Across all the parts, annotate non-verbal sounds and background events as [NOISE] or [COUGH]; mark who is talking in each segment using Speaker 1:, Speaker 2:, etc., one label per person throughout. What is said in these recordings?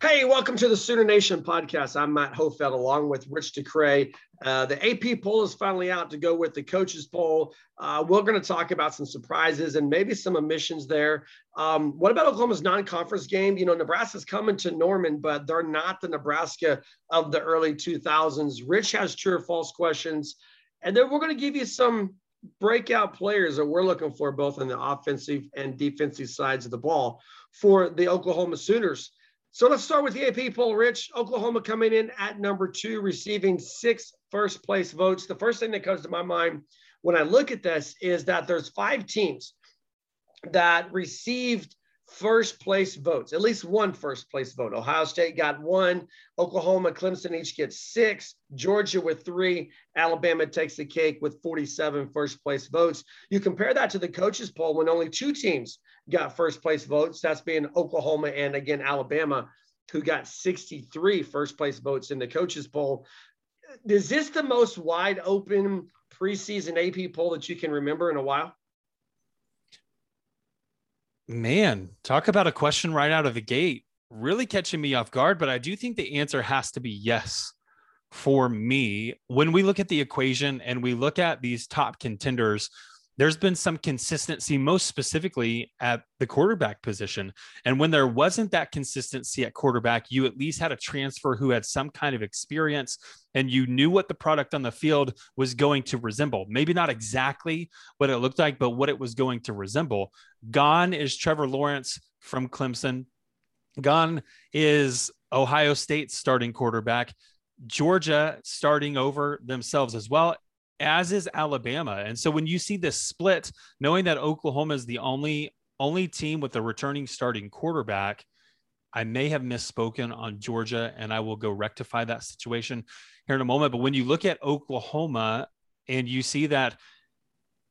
Speaker 1: Hey, welcome to the Sooner Nation podcast. I'm Matt Hofeld along with Rich DeCray. Uh, the AP poll is finally out to go with the coaches poll. Uh, we're going to talk about some surprises and maybe some omissions there. Um, what about Oklahoma's non-conference game? You know, Nebraska's coming to Norman, but they're not the Nebraska of the early 2000s. Rich has true or false questions, and then we're going to give you some breakout players that we're looking for both on the offensive and defensive sides of the ball for the Oklahoma Sooners. So let's start with the AP poll, Rich. Oklahoma coming in at number two, receiving six first place votes. The first thing that comes to my mind when I look at this is that there's five teams that received first place votes, at least one first place vote. Ohio State got one, Oklahoma, Clemson each get six, Georgia with three, Alabama takes the cake with 47 first place votes. You compare that to the coaches poll when only two teams got first place votes. That's being Oklahoma and again Alabama, who got 63 first place votes in the coaches poll. Is this the most wide open preseason AP poll that you can remember in a while?
Speaker 2: Man, talk about a question right out of the gate. Really catching me off guard, but I do think the answer has to be yes for me. When we look at the equation and we look at these top contenders, there's been some consistency, most specifically at the quarterback position. And when there wasn't that consistency at quarterback, you at least had a transfer who had some kind of experience and you knew what the product on the field was going to resemble. Maybe not exactly what it looked like, but what it was going to resemble. Gone is Trevor Lawrence from Clemson. Gone is Ohio State's starting quarterback. Georgia starting over themselves as well as is Alabama. And so when you see this split, knowing that Oklahoma is the only only team with a returning starting quarterback, I may have misspoken on Georgia and I will go rectify that situation here in a moment. But when you look at Oklahoma and you see that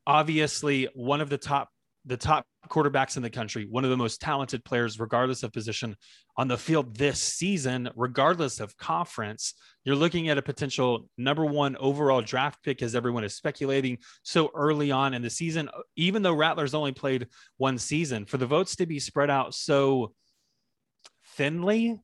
Speaker 2: obviously one of the top the top quarterbacks in the country, one of the most talented players, regardless of position on the field this season, regardless of conference. You're looking at a potential number one overall draft pick, as everyone is speculating so early on in the season, even though Rattlers only played one season, for the votes to be spread out so thinly.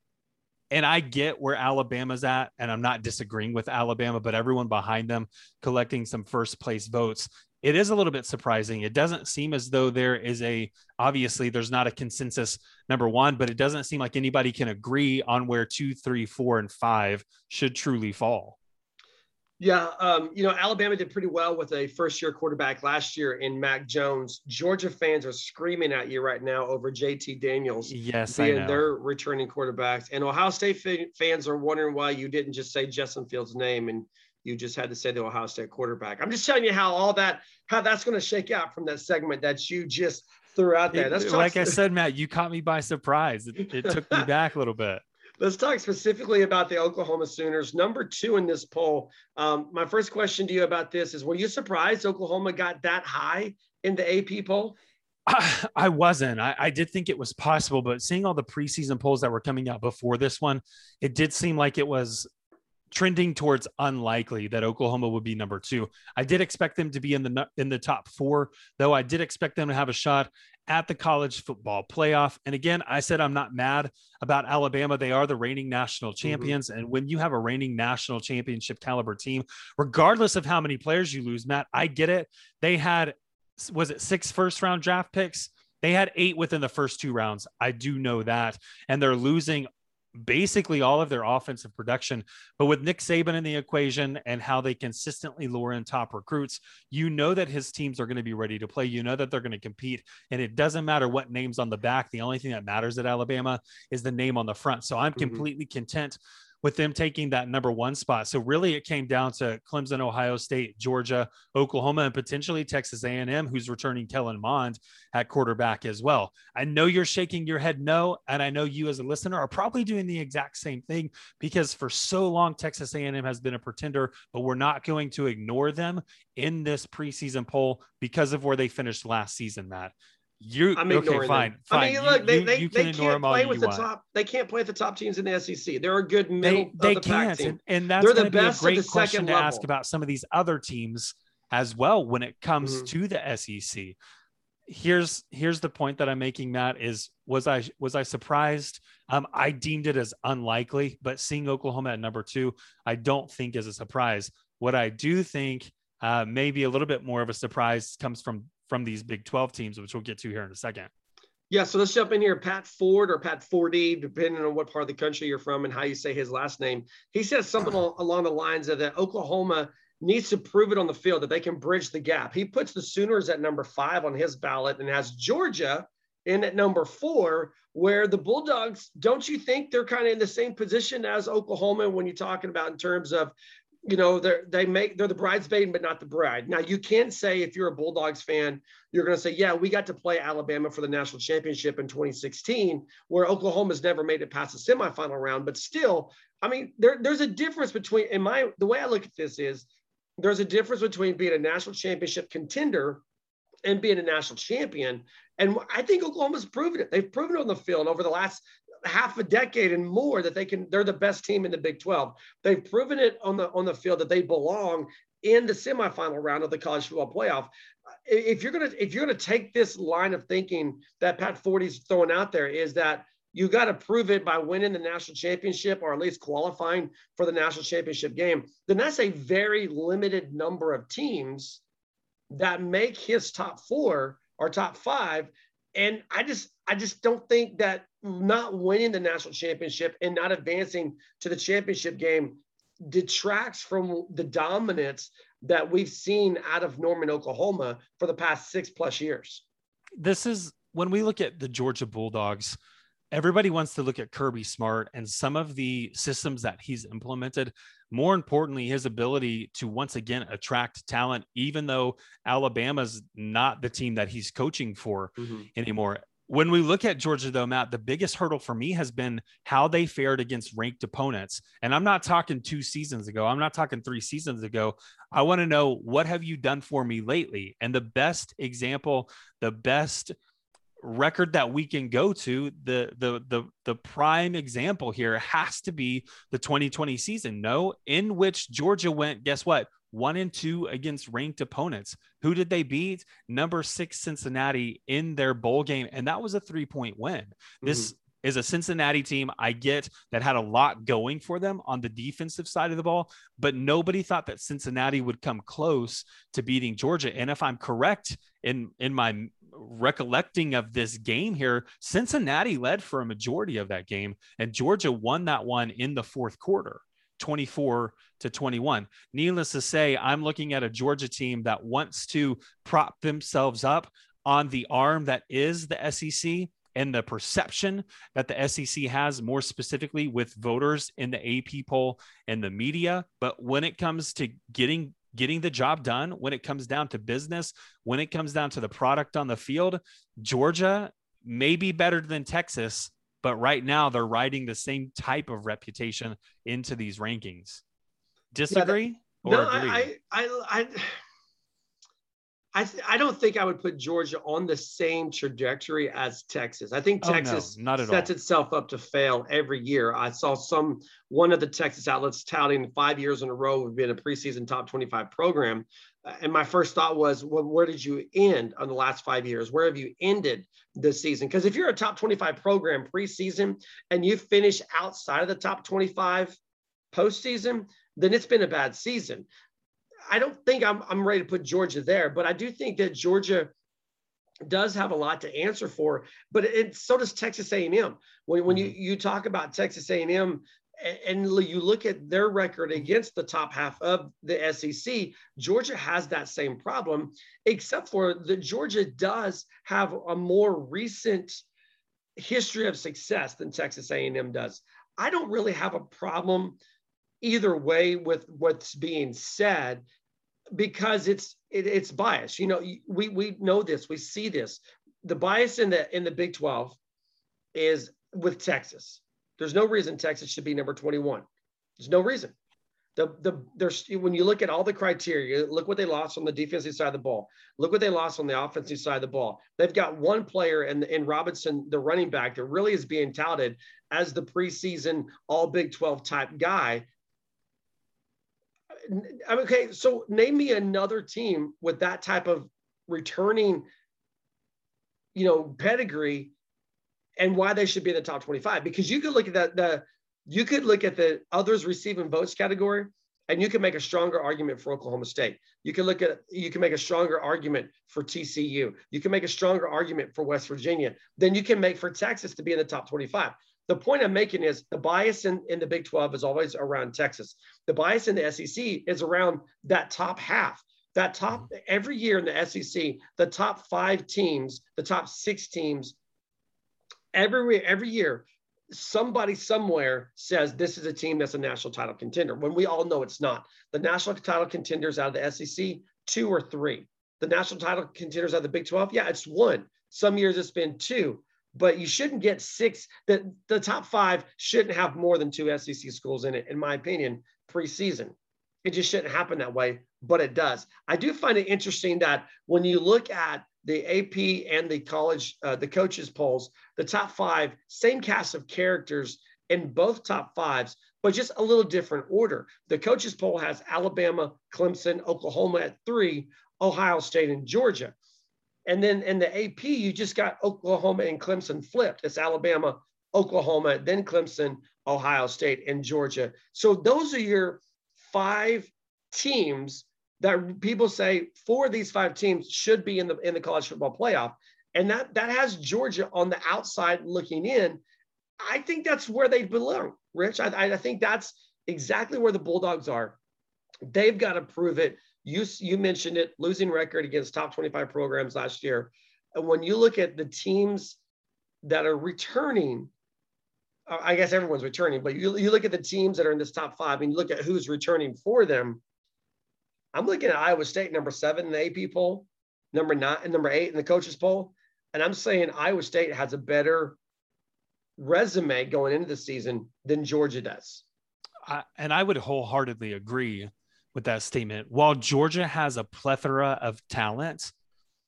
Speaker 2: And I get where Alabama's at, and I'm not disagreeing with Alabama, but everyone behind them collecting some first place votes it is a little bit surprising. It doesn't seem as though there is a obviously there's not a consensus number one, but it doesn't seem like anybody can agree on where two, three, four, and five should truly fall.
Speaker 1: Yeah, um, you know, Alabama did pretty well with a first year quarterback last year in Mac Jones. Georgia fans are screaming at you right now over JT Daniels.
Speaker 2: Yes,
Speaker 1: being their returning quarterbacks. And Ohio State fans are wondering why you didn't just say Justin Fields' name and you just had to say the Ohio State quarterback. I'm just telling you how all that how that's going to shake out from that segment that you just threw out there. That's
Speaker 2: like I said, Matt. You caught me by surprise. It, it took me back a little bit. [LAUGHS]
Speaker 1: Let's talk specifically about the Oklahoma Sooners, number two in this poll. Um, my first question to you about this is: Were you surprised Oklahoma got that high in the AP poll?
Speaker 2: I, [SIGHS] I wasn't. I, I, did think it was possible, but seeing all the preseason polls that were coming out before this one, it did seem like it was trending towards unlikely that Oklahoma would be number two. I did expect them to be in the in the top four, though. I did expect them to have a shot at the college football playoff. And again, I said I'm not mad about Alabama. They are the reigning national mm-hmm. champions. Mm-hmm. And when you have a reigning national championship caliber team, regardless of how many players you lose, Matt, I get it. They had was it six first round draft picks? They had eight within the first two rounds. I do know that. And they're losing basically all of their offensive production. But with Nick Saban in the equation and how they consistently lure in top recruits, you know that his teams are going to be ready to play. You know that they're going to compete. And it doesn't matter what name's on the back. The only thing that matters at Alabama is the name on the front. So I'm mm-hmm. completely content with them taking that number one spot. So really, it came down to Clemson, Ohio State, Georgia, Oklahoma, and potentially Texas A&M, who's returning Kellen Mond at quarterback as well. I know you're shaking your head no, and I know you as a listener are probably doing the exact same thing because for so long Texas A&M has been a pretender, but we're not going to ignore them in this preseason poll because of where they finished last season, Matt. You I'm okay, fine, fine. I
Speaker 1: mean, look, they, you, they, you they can't play with the want. top. They can't play with the top teams in the SEC. They're a good middle. They, they the can't,
Speaker 2: and, and, that's They're the best be a great question to level. ask about some of these other teams as well when it comes mm-hmm. to the SEC. Here's here's the point that I'm making, Matt. Is was I was I surprised? Um, I deemed it as unlikely, but seeing Oklahoma at number two, I don't think is a surprise. What I do think uh, maybe a little bit more of a surprise comes from from these Big 12 teams, which we'll get to here in a second.
Speaker 1: Yeah, so let's jump in here. Pat Ford or Pat Fordy, depending on what part of the country you're from and how you say his last name. He says something along the lines of that Oklahoma needs to prove it on the field that they can bridge the gap. He puts the Sooners at number five on his ballot and has Georgia in at number four, where the Bulldogs, don't you think they're kind of in the same position as Oklahoma when you're talking about in terms of you know they're they make they're the bridesmaid but not the bride now you can't say if you're a bulldogs fan you're going to say yeah we got to play alabama for the national championship in 2016 where oklahoma's never made it past the semifinal round but still i mean there, there's a difference between in my the way i look at this is there's a difference between being a national championship contender and being a national champion and I think Oklahoma's proven it. They've proven it on the field over the last half a decade and more that they can they're the best team in the Big 12. They've proven it on the on the field that they belong in the semifinal round of the college football playoff. If you're gonna if you're gonna take this line of thinking that Pat Fordy's throwing out there is that you got to prove it by winning the national championship or at least qualifying for the national championship game, then that's a very limited number of teams that make his top four or top five. And I just I just don't think that not winning the national championship and not advancing to the championship game detracts from the dominance that we've seen out of Norman, Oklahoma for the past six plus years.
Speaker 2: This is when we look at the Georgia Bulldogs, everybody wants to look at Kirby Smart and some of the systems that he's implemented. More importantly, his ability to once again attract talent, even though Alabama's not the team that he's coaching for mm-hmm. anymore when we look at Georgia, though, Matt, the biggest hurdle for me has been how they fared against ranked opponents. And I'm not talking two seasons ago. I'm not talking three seasons ago. I want to know what have you done for me lately? And the best example, the best record that we can go to, the the the the prime example here has to be the 2020 season. No, in which Georgia went. Guess what? One and two against ranked opponents. Who did they beat? Number six Cincinnati in their bowl game. And that was a three point win. Mm-hmm. This is a Cincinnati team I get that had a lot going for them on the defensive side of the ball, but nobody thought that Cincinnati would come close to beating Georgia. And if I'm correct in in my recollecting of this game here, Cincinnati led for a majority of that game, and Georgia won that one in the fourth quarter. 24 to 21. Needless to say, I'm looking at a Georgia team that wants to prop themselves up on the arm that is the SEC and the perception that the SEC has more specifically with voters in the AP poll and the media. But when it comes to getting getting the job done, when it comes down to business, when it comes down to the product on the field, Georgia may be better than Texas, but right now they're riding the same type of reputation into these rankings. Disagree
Speaker 1: yeah, no, I, I, I, I, th- I don't think I would put Georgia on the same trajectory as Texas. I think Texas oh, no, sets all. itself up to fail every year. I saw some one of the Texas outlets touting five years in a row we've been a preseason top 25 program. Uh, and my first thought was, well, where did you end on the last five years? Where have you ended this season? Because if you're a top 25 program preseason and you finish outside of the top 25 postseason, then it's been a bad season. I don't think I'm, I'm ready to put Georgia there, but I do think that Georgia does have a lot to answer for, but it so does Texas A&M. When, when you, mm-hmm. you talk about Texas A&M and you look at their record against the top half of the SEC, Georgia has that same problem, except for that Georgia does have a more recent history of success than Texas A&M does. I don't really have a problem either way with what's being said because it's it, it's bias. You know, we we know this, we see this. The bias in the in the Big 12 is with Texas. There's no reason Texas should be number 21. There's no reason. The, the there's when you look at all the criteria, look what they lost on the defensive side of the ball. Look what they lost on the offensive side of the ball. They've got one player in, in Robinson, the running back, that really is being touted as the preseason all Big 12 type guy. Okay, so name me another team with that type of returning, you know, pedigree and why they should be in the top 25 because you could look at that the you could look at the others receiving votes category and you can make a stronger argument for Oklahoma State. You can look at you can make a stronger argument for TCU. You can make a stronger argument for West Virginia than you can make for Texas to be in the top 25. The point I'm making is the bias in, in the Big 12 is always around Texas. The bias in the SEC is around that top half. That top every year in the SEC, the top five teams, the top six teams every every year somebody somewhere says this is a team that's a national title contender when we all know it's not the national title contenders out of the sec two or three the national title contenders out of the big 12 yeah it's one some years it's been two but you shouldn't get six the, the top five shouldn't have more than two sec schools in it in my opinion preseason it just shouldn't happen that way but it does i do find it interesting that when you look at the AP and the college, uh, the coaches polls, the top five, same cast of characters in both top fives, but just a little different order. The coaches poll has Alabama, Clemson, Oklahoma at three, Ohio State, and Georgia. And then in the AP, you just got Oklahoma and Clemson flipped. It's Alabama, Oklahoma, then Clemson, Ohio State, and Georgia. So those are your five teams that people say four of these five teams should be in the in the college football playoff, and that that has Georgia on the outside looking in. I think that's where they belong, Rich. I, I think that's exactly where the Bulldogs are. They've got to prove it. You you mentioned it, losing record against top 25 programs last year. And when you look at the teams that are returning, uh, I guess everyone's returning, but you, you look at the teams that are in this top five and you look at who's returning for them I'm looking at Iowa State number seven in the AP poll, number nine and number eight in the coaches poll, and I'm saying Iowa State has a better resume going into the season than Georgia does.
Speaker 2: I, and I would wholeheartedly agree with that statement. While Georgia has a plethora of talent,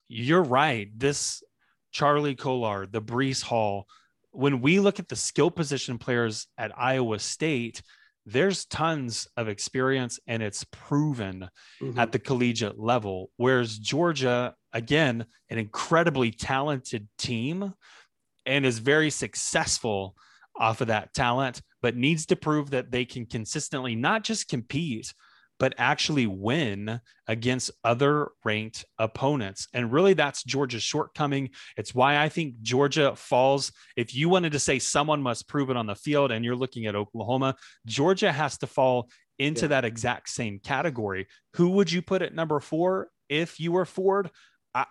Speaker 2: you're right. This Charlie Kolar, the Breece Hall, when we look at the skill position players at Iowa State, there's tons of experience and it's proven mm-hmm. at the collegiate level. Whereas Georgia, again, an incredibly talented team and is very successful off of that talent, but needs to prove that they can consistently not just compete, but actually win against other ranked opponents. And really, that's Georgia's shortcoming. It's why I think Georgia falls. If you wanted to say someone must prove it on the field and you're looking at Oklahoma, Georgia has to fall into yeah. that exact same category. Who would you put at number four if you were Ford?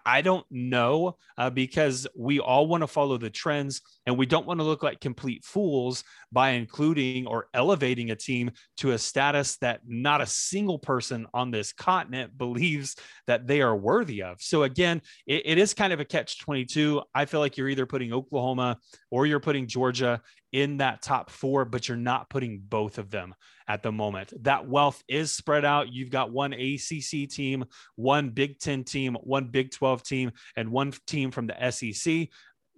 Speaker 2: I, don't know uh, because we all want to follow the trends and we don't want to look like complete fools by including or elevating a team to a status that not a single person on this continent believes that they are worthy of. So, again, it, it is kind of a catch 22. I feel like you're either putting Oklahoma or you're putting Georgia in that top four, but you're not putting both of them at the moment. That wealth is spread out. You've got one ACC team, one Big 10 team, one Big 12 team, and one team from the SEC.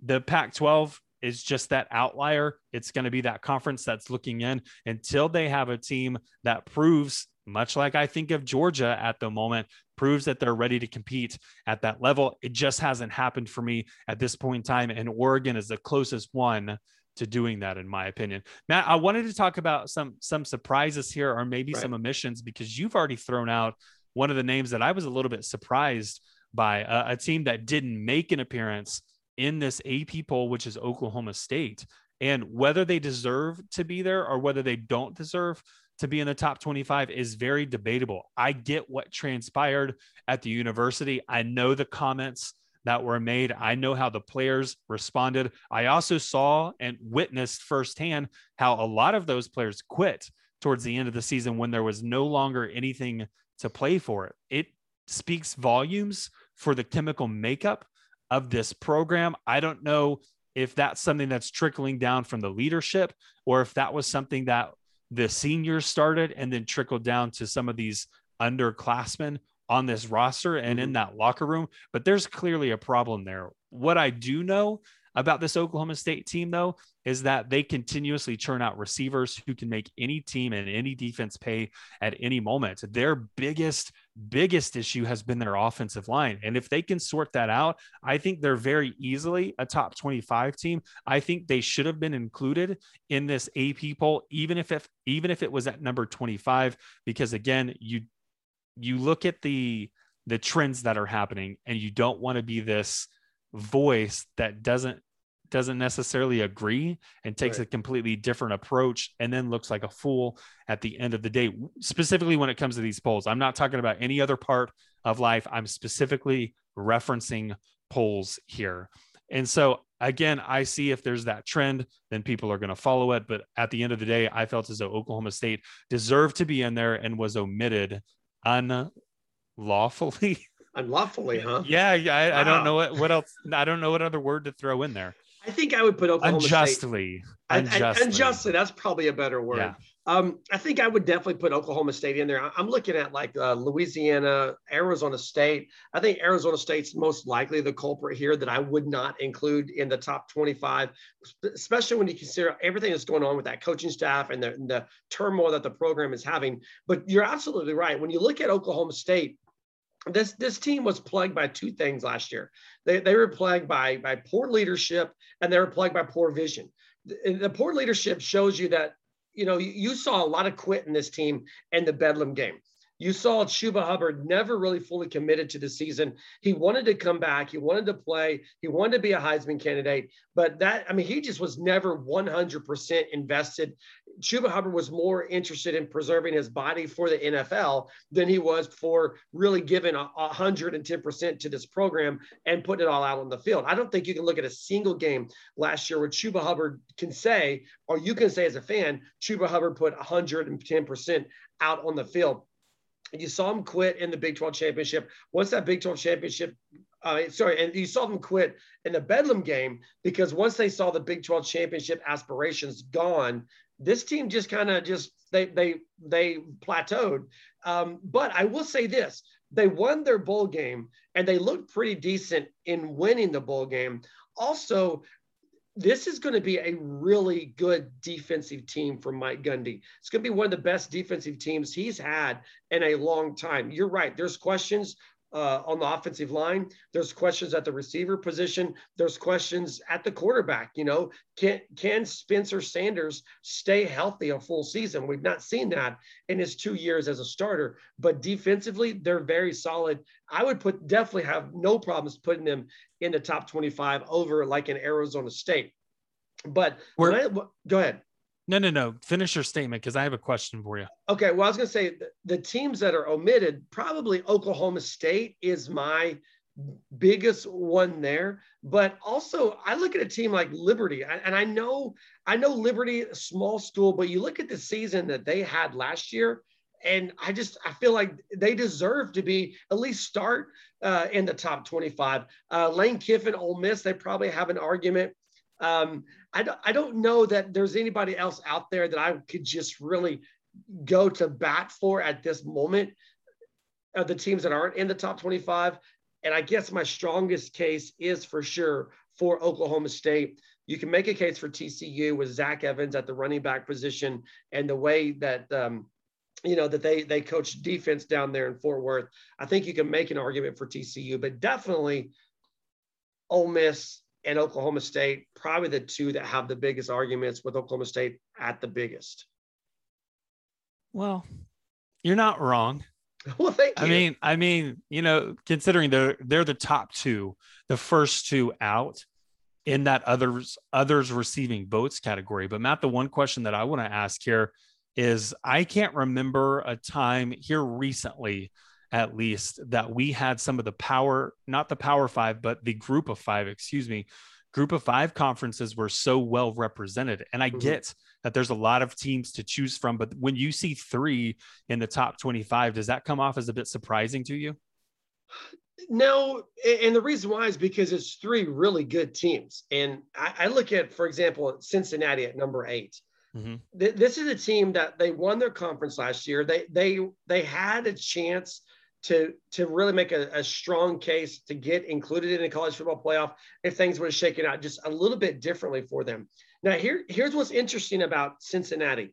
Speaker 2: The Pac 12 is just that outlier. It's going to be that conference that's looking in until they have a team that proves, much like I think of Georgia at the moment, proves that they're ready to compete at that level. It just hasn't happened for me at this point in time. And Oregon is the closest one to doing that in my opinion matt i wanted to talk about some some surprises here or maybe right. some omissions because you've already thrown out one of the names that i was a little bit surprised by a, a team that didn't make an appearance in this AP poll, which is Oklahoma State. And whether they deserve to be there or whether they don't deserve to be in the top 25 is very debatable. I get what transpired at the university. I know the comments that were made. I know how the players responded. I also saw and witnessed firsthand how a lot of those players quit towards the end of the season when there was no longer anything to play for it. It speaks volumes for the chemical makeup of this program. I don't know if that's something that's trickling down from the leadership or if that was something that the seniors started and then trickled down to some of these underclassmen on this roster and in mm-hmm. that locker room. But there's clearly a problem there. What I do know about this Oklahoma State team, though, is that they continuously churn out receivers who can make any team and any defense pay at any moment. Their biggest, biggest issue has been their offensive line. And if they can sort that out, I think they're very easily a top 25 team. I think they should have been included in this AP poll, even if, if even if it was at number 25, because again, you you look at the the trends that are happening and you don't want to be this voice that doesn't doesn't necessarily agree and takes right. a completely different approach and then looks like a fool at the end of the day specifically when it comes to these polls. I'm not talking about any other part of life. I'm specifically referencing polls here. And so again i see if there's that trend then people are going to follow it. But at the end of the day i felt as though oklahoma state deserved to be in there and was omitted unlawfully. [LAUGHS]
Speaker 1: Unlawfully huh?
Speaker 2: Yeah yeah I, wow. I don't know what, what else i don't know what other word to throw in there
Speaker 1: I think I would put Oklahoma
Speaker 2: unjustly.
Speaker 1: State. Unjustly. unjustly. That's probably a better word. Yeah. Um, I think I would definitely put Oklahoma State in there. I'm looking at like uh, Louisiana, Arizona State. I think Arizona State's most likely the culprit here that I would not include in the top 25, especially when you consider everything that's going on with that coaching staff and the, and the turmoil that the program is having. But you're absolutely right. When you look at Oklahoma State, this this team was plagued by two things last year. They, they were plagued by by poor leadership and they were plagued by poor vision. The, the poor leadership shows you that you know you, you saw a lot of quit in this team in the Bedlam game. You saw Chuba Hubbard never really fully committed to the season. He wanted to come back. He wanted to play. He wanted to be a Heisman candidate. But that, I mean, he just was never 100% invested. Chuba Hubbard was more interested in preserving his body for the NFL than he was for really giving 110% to this program and putting it all out on the field. I don't think you can look at a single game last year where Chuba Hubbard can say, or you can say as a fan, Chuba Hubbard put 110% out on the field you saw him quit in the Big 12 championship. Once that Big 12 championship, uh, sorry, and you saw them quit in the Bedlam game because once they saw the Big 12 championship aspirations gone, this team just kind of just they they they plateaued. Um, but I will say this: they won their bowl game and they looked pretty decent in winning the bowl game. Also, this is going to be a really good defensive team for Mike Gundy. It's going to be one of the best defensive teams he's had in a long time. You're right. There's questions uh, on the offensive line. There's questions at the receiver position. There's questions at the quarterback. You know, can can Spencer Sanders stay healthy a full season? We've not seen that in his two years as a starter. But defensively, they're very solid. I would put definitely have no problems putting them in the top 25 over like in Arizona State. But I, go ahead.
Speaker 2: No, no, no. Finish your statement because I have a question for you.
Speaker 1: Okay. Well, I was going to say the, teams that are omitted, probably Oklahoma State is my biggest one there. But also, I look at a team like Liberty, and I know, I know Liberty, a small school, but you look at the season that they had last year, and I just I feel like they deserve to be at least start uh, in the top 25. Uh, Lane Kiffin, Ole Miss, they probably have an argument. Um, I, don't, I don't know that there's anybody else out there that I could just really go to bat for at this moment of the teams that aren't in the top 25. And I guess my strongest case is for sure for Oklahoma State. You can make a case for TCU with Zach Evans at the running back position and the way that um, you know that they they coach defense down there in Fort Worth. I think you can make an argument for TCU, but definitely Ole Miss and Oklahoma State, probably the two that have the biggest arguments with Oklahoma State at the biggest.
Speaker 2: Well, you're not wrong. [LAUGHS]
Speaker 1: Well, thank you.
Speaker 2: I mean, I mean, you know, considering they're they're the top two, the first two out in that others others receiving votes category. But Matt, the one question that I want to ask here is I can't remember a time here recently, at least, that we had some of the power, not the power five, but the group of five, excuse me, group of five conferences were so well represented. And I mm-hmm. get that there's a lot of teams to choose from, but when you see three in the top 25, does that come off as a bit surprising to you?
Speaker 1: No, and the reason why is because it's three really good teams. And I, I look at, for example, Cincinnati at number 8 mm-hmm. This is a team that they won their conference last year. They they they had a chance to to really make a, a, strong case to get included in the college football playoff if things were shaken out just a little bit differently for them. Now, here, here's what's interesting about Cincinnati.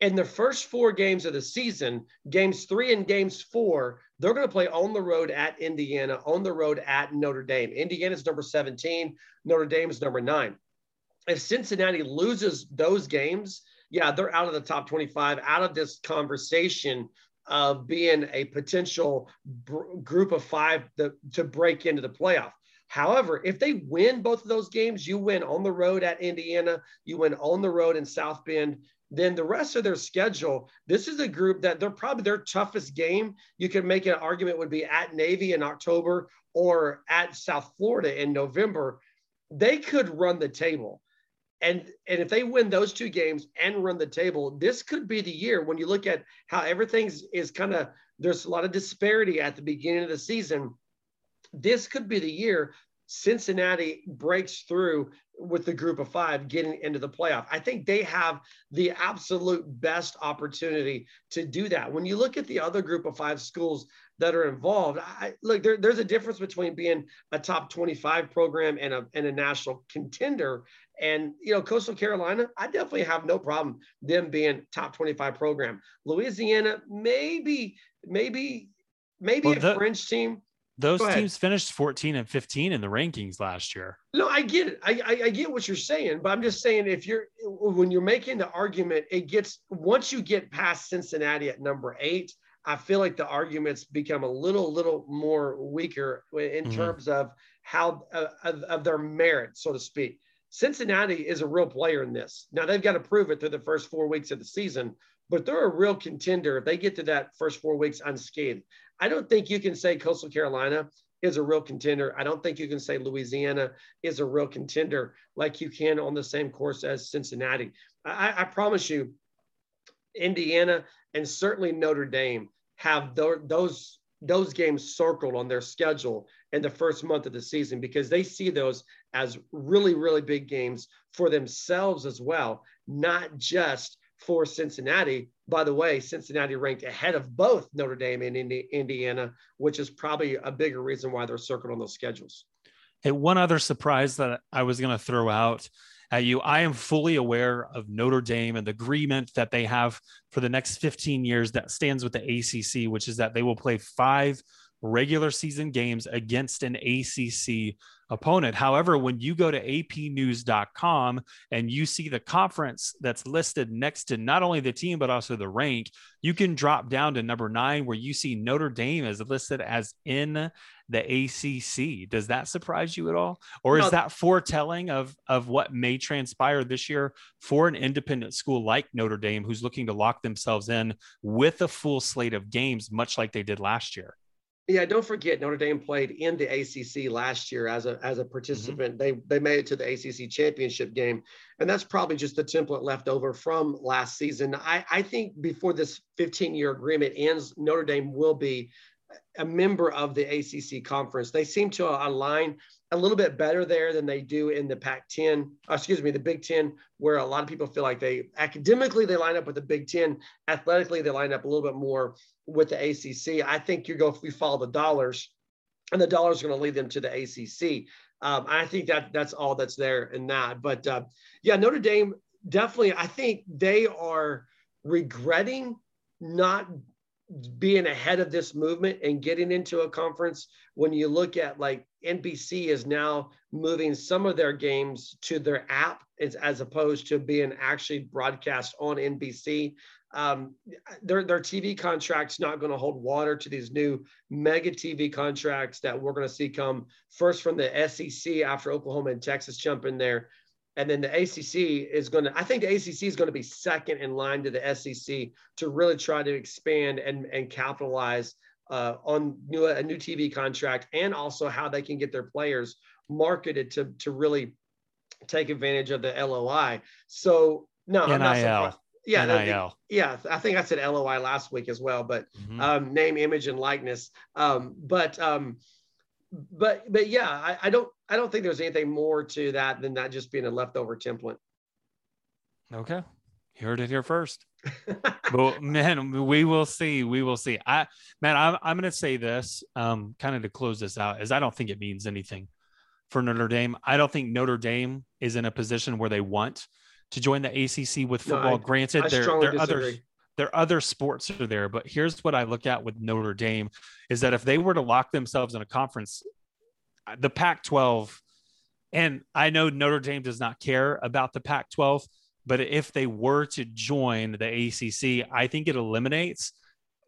Speaker 1: In the first four games of the season, games three and games four, they're going to play on the road at Indiana, on the road at Notre Dame. Indiana's number 17, Notre Dame's number nine. If Cincinnati loses those games, yeah, they're out of the top 25, out of this conversation of being a potential br- group of five to, to break into the playoff. However, if they win both of those games, you win on the road at Indiana, you win on the road in South Bend, then the rest of their schedule, this is a group that they're probably their toughest game. You can make an argument would be at Navy in October or at South Florida in November. They could run the table and and if they win those two games and run the table this could be the year when you look at how everything's is kind of there's a lot of disparity at the beginning of the season. This could be the year cincinnati breaks through with the group of five getting into the playoff i think they have the absolute best opportunity to do that when you look at the other group of five schools that are involved. I, look, there, there's a difference between being a top 25 program and a, and a national contender. And, you know, Coastal Carolina, I definitely have no problem them being top 25 program. Louisiana, maybe, maybe, maybe well, a French team.
Speaker 2: Those teams finished 14 and 15 in the rankings last year.
Speaker 1: No, I get it. I, I, I get what you're saying, but I'm just saying if you're when you're making the argument, it gets once you get past Cincinnati at number eight, I feel like the arguments become a little, little more weaker in mm-hmm. terms of how uh, of, of, their merit, so to speak. Cincinnati is a real player in this. Now they've got to prove it through the first four weeks of the season, but they're a real contender if they get to that first four weeks unscathed. I don't think you can say Coastal Carolina is a real contender. I don't think you can say Louisiana is a real contender like you can on the same course as Cincinnati. I, I promise you, Indiana and certainly Notre Dame have those those games circled on their schedule in the first month of the season because they see those as really really big games for themselves as well, not just for Cincinnati. By the way, Cincinnati ranked ahead of both Notre Dame and Indiana, which is probably a bigger reason why they're circled on those schedules.
Speaker 2: Hey, one other surprise that I was going to throw out at you. I am fully aware of Notre Dame and the agreement that they have for the next 15 years that stands with the ACC, which is that they will play five regular season games against an ACC opponent. However, when you go to apnews.com and you see the conference that's listed next to not only the team, but also the rank, you can drop down to number nine where you see Notre Dame is listed as in the ACC. Does that surprise you at all? Or is no. that foretelling of, of what may transpire this year for an independent school like Notre Dame, who's looking to lock themselves in with a full slate of games, much like they did last year?
Speaker 1: Yeah, don't forget Notre Dame played in the ACC last year as a as a participant. Mm-hmm. They they made it to the ACC championship game, and that's probably just the template left over from last season. I I think before this 15 year agreement ends, Notre Dame will be a member of the ACC conference. They seem to align a little bit better there than they do in the Pac-10, uh, excuse me, the Big Ten, where a lot of people feel like they academically they line up with the Big Ten, athletically they line up a little bit more with the ACC. I think you go if we follow the dollars, and the dollars are going to lead them to the ACC. Um, I think that that's all that's there in that. But uh, yeah, Notre Dame definitely. I think they are regretting not being ahead of this movement and getting into a conference when you look at like NBC is now moving some of their games to their app as, as opposed to being actually broadcast on NBC. Um, their their TV contract's not going to hold water to these new mega TV contracts that we're going to see come first from the SEC after Oklahoma and Texas jump in there. And then the ACC is going to, I think the ACC is going to be second in line to the SEC to really try to expand and, and capitalize uh, on new, a new TV contract and also how they can get their players marketed to, to really take advantage of the LOI. So, no,
Speaker 2: NIL.
Speaker 1: I'm not surprised. Yeah,
Speaker 2: NIL.
Speaker 1: yeah, I think I said LOI last week as well, but
Speaker 2: Mhm.
Speaker 1: um, name, image, and likeness. Um, but um, but but yeah, I, I don't I don't think there's anything more to that than that just being a leftover template.
Speaker 2: Okay. You heard it here first. but [LAUGHS] man, we will see. We will see. I man, I'm I'm gonna say this, um, kind of to close this out, is I don't think it means anything for Notre Dame. I don't think Notre Dame is in a position where they want to join the ACC with
Speaker 1: No,
Speaker 2: football.
Speaker 1: I-
Speaker 2: Granted,
Speaker 1: I
Speaker 2: there there are other are other sports are there, but here's what I look at with Notre Dame is that if they were to lock themselves in a conference, uh, the Pac-12, and I know Notre Dame does not care about the Pac-12, but if they were to join the ACC, I think it eliminates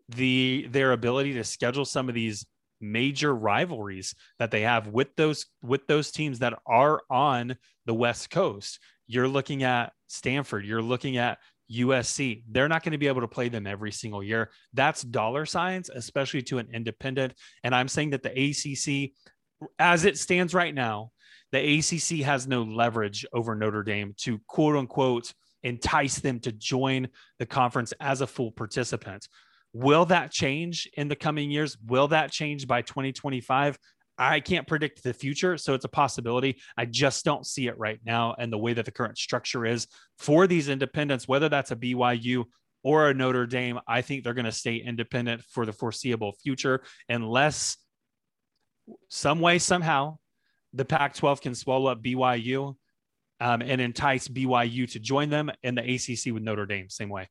Speaker 2: the their ability to schedule some of these major rivalries that they have with those with those teams that are on the West Coast. You're looking at Stanford, you're looking at USC. They're not going to be able to play them every single year. That's dollar signs, especially to an independent. And I'm saying that the ACC, as it stands right now, the ACC has no leverage over Notre Dame to quote unquote entice them to join the conference as a full participant. Will that change in the coming years? Will that change by 2025? I can't predict the future, so it's a possibility. I just don't see it right now. And the way that the current structure is for these independents, whether that's a BYU or a Notre Dame, I think they're going to stay independent for the foreseeable future unless some way, somehow, the Pac 12 can swallow up BYU um, and entice BYU to join them and the ACC with Notre Dame, same way.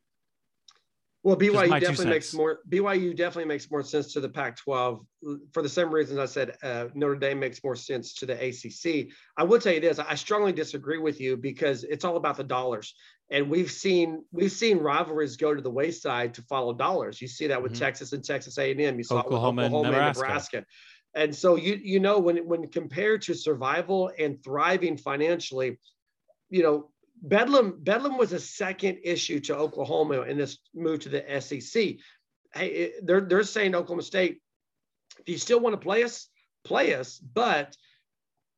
Speaker 1: Well, BYU definitely makes more. BYU definitely makes more sense to the Pac-12 for the same reasons I said. Uh, Notre Dame makes more sense to the ACC. I will tell you this: I strongly disagree with you because it's all about the dollars, and we've seen we've seen rivalries go to the wayside to follow dollars. You see that with
Speaker 2: Mhm.
Speaker 1: Texas and Texas A&M. You saw
Speaker 2: Oklahoma
Speaker 1: it
Speaker 2: and
Speaker 1: with Oklahoma and
Speaker 2: Nebraska.
Speaker 1: Nebraska. And so you you know when when compared to survival and thriving financially, you know Bedlam Bedlam was a second issue to Oklahoma in this move to the SEC. Hey, they're they're saying Oklahoma State, if you still want to play us, play us, but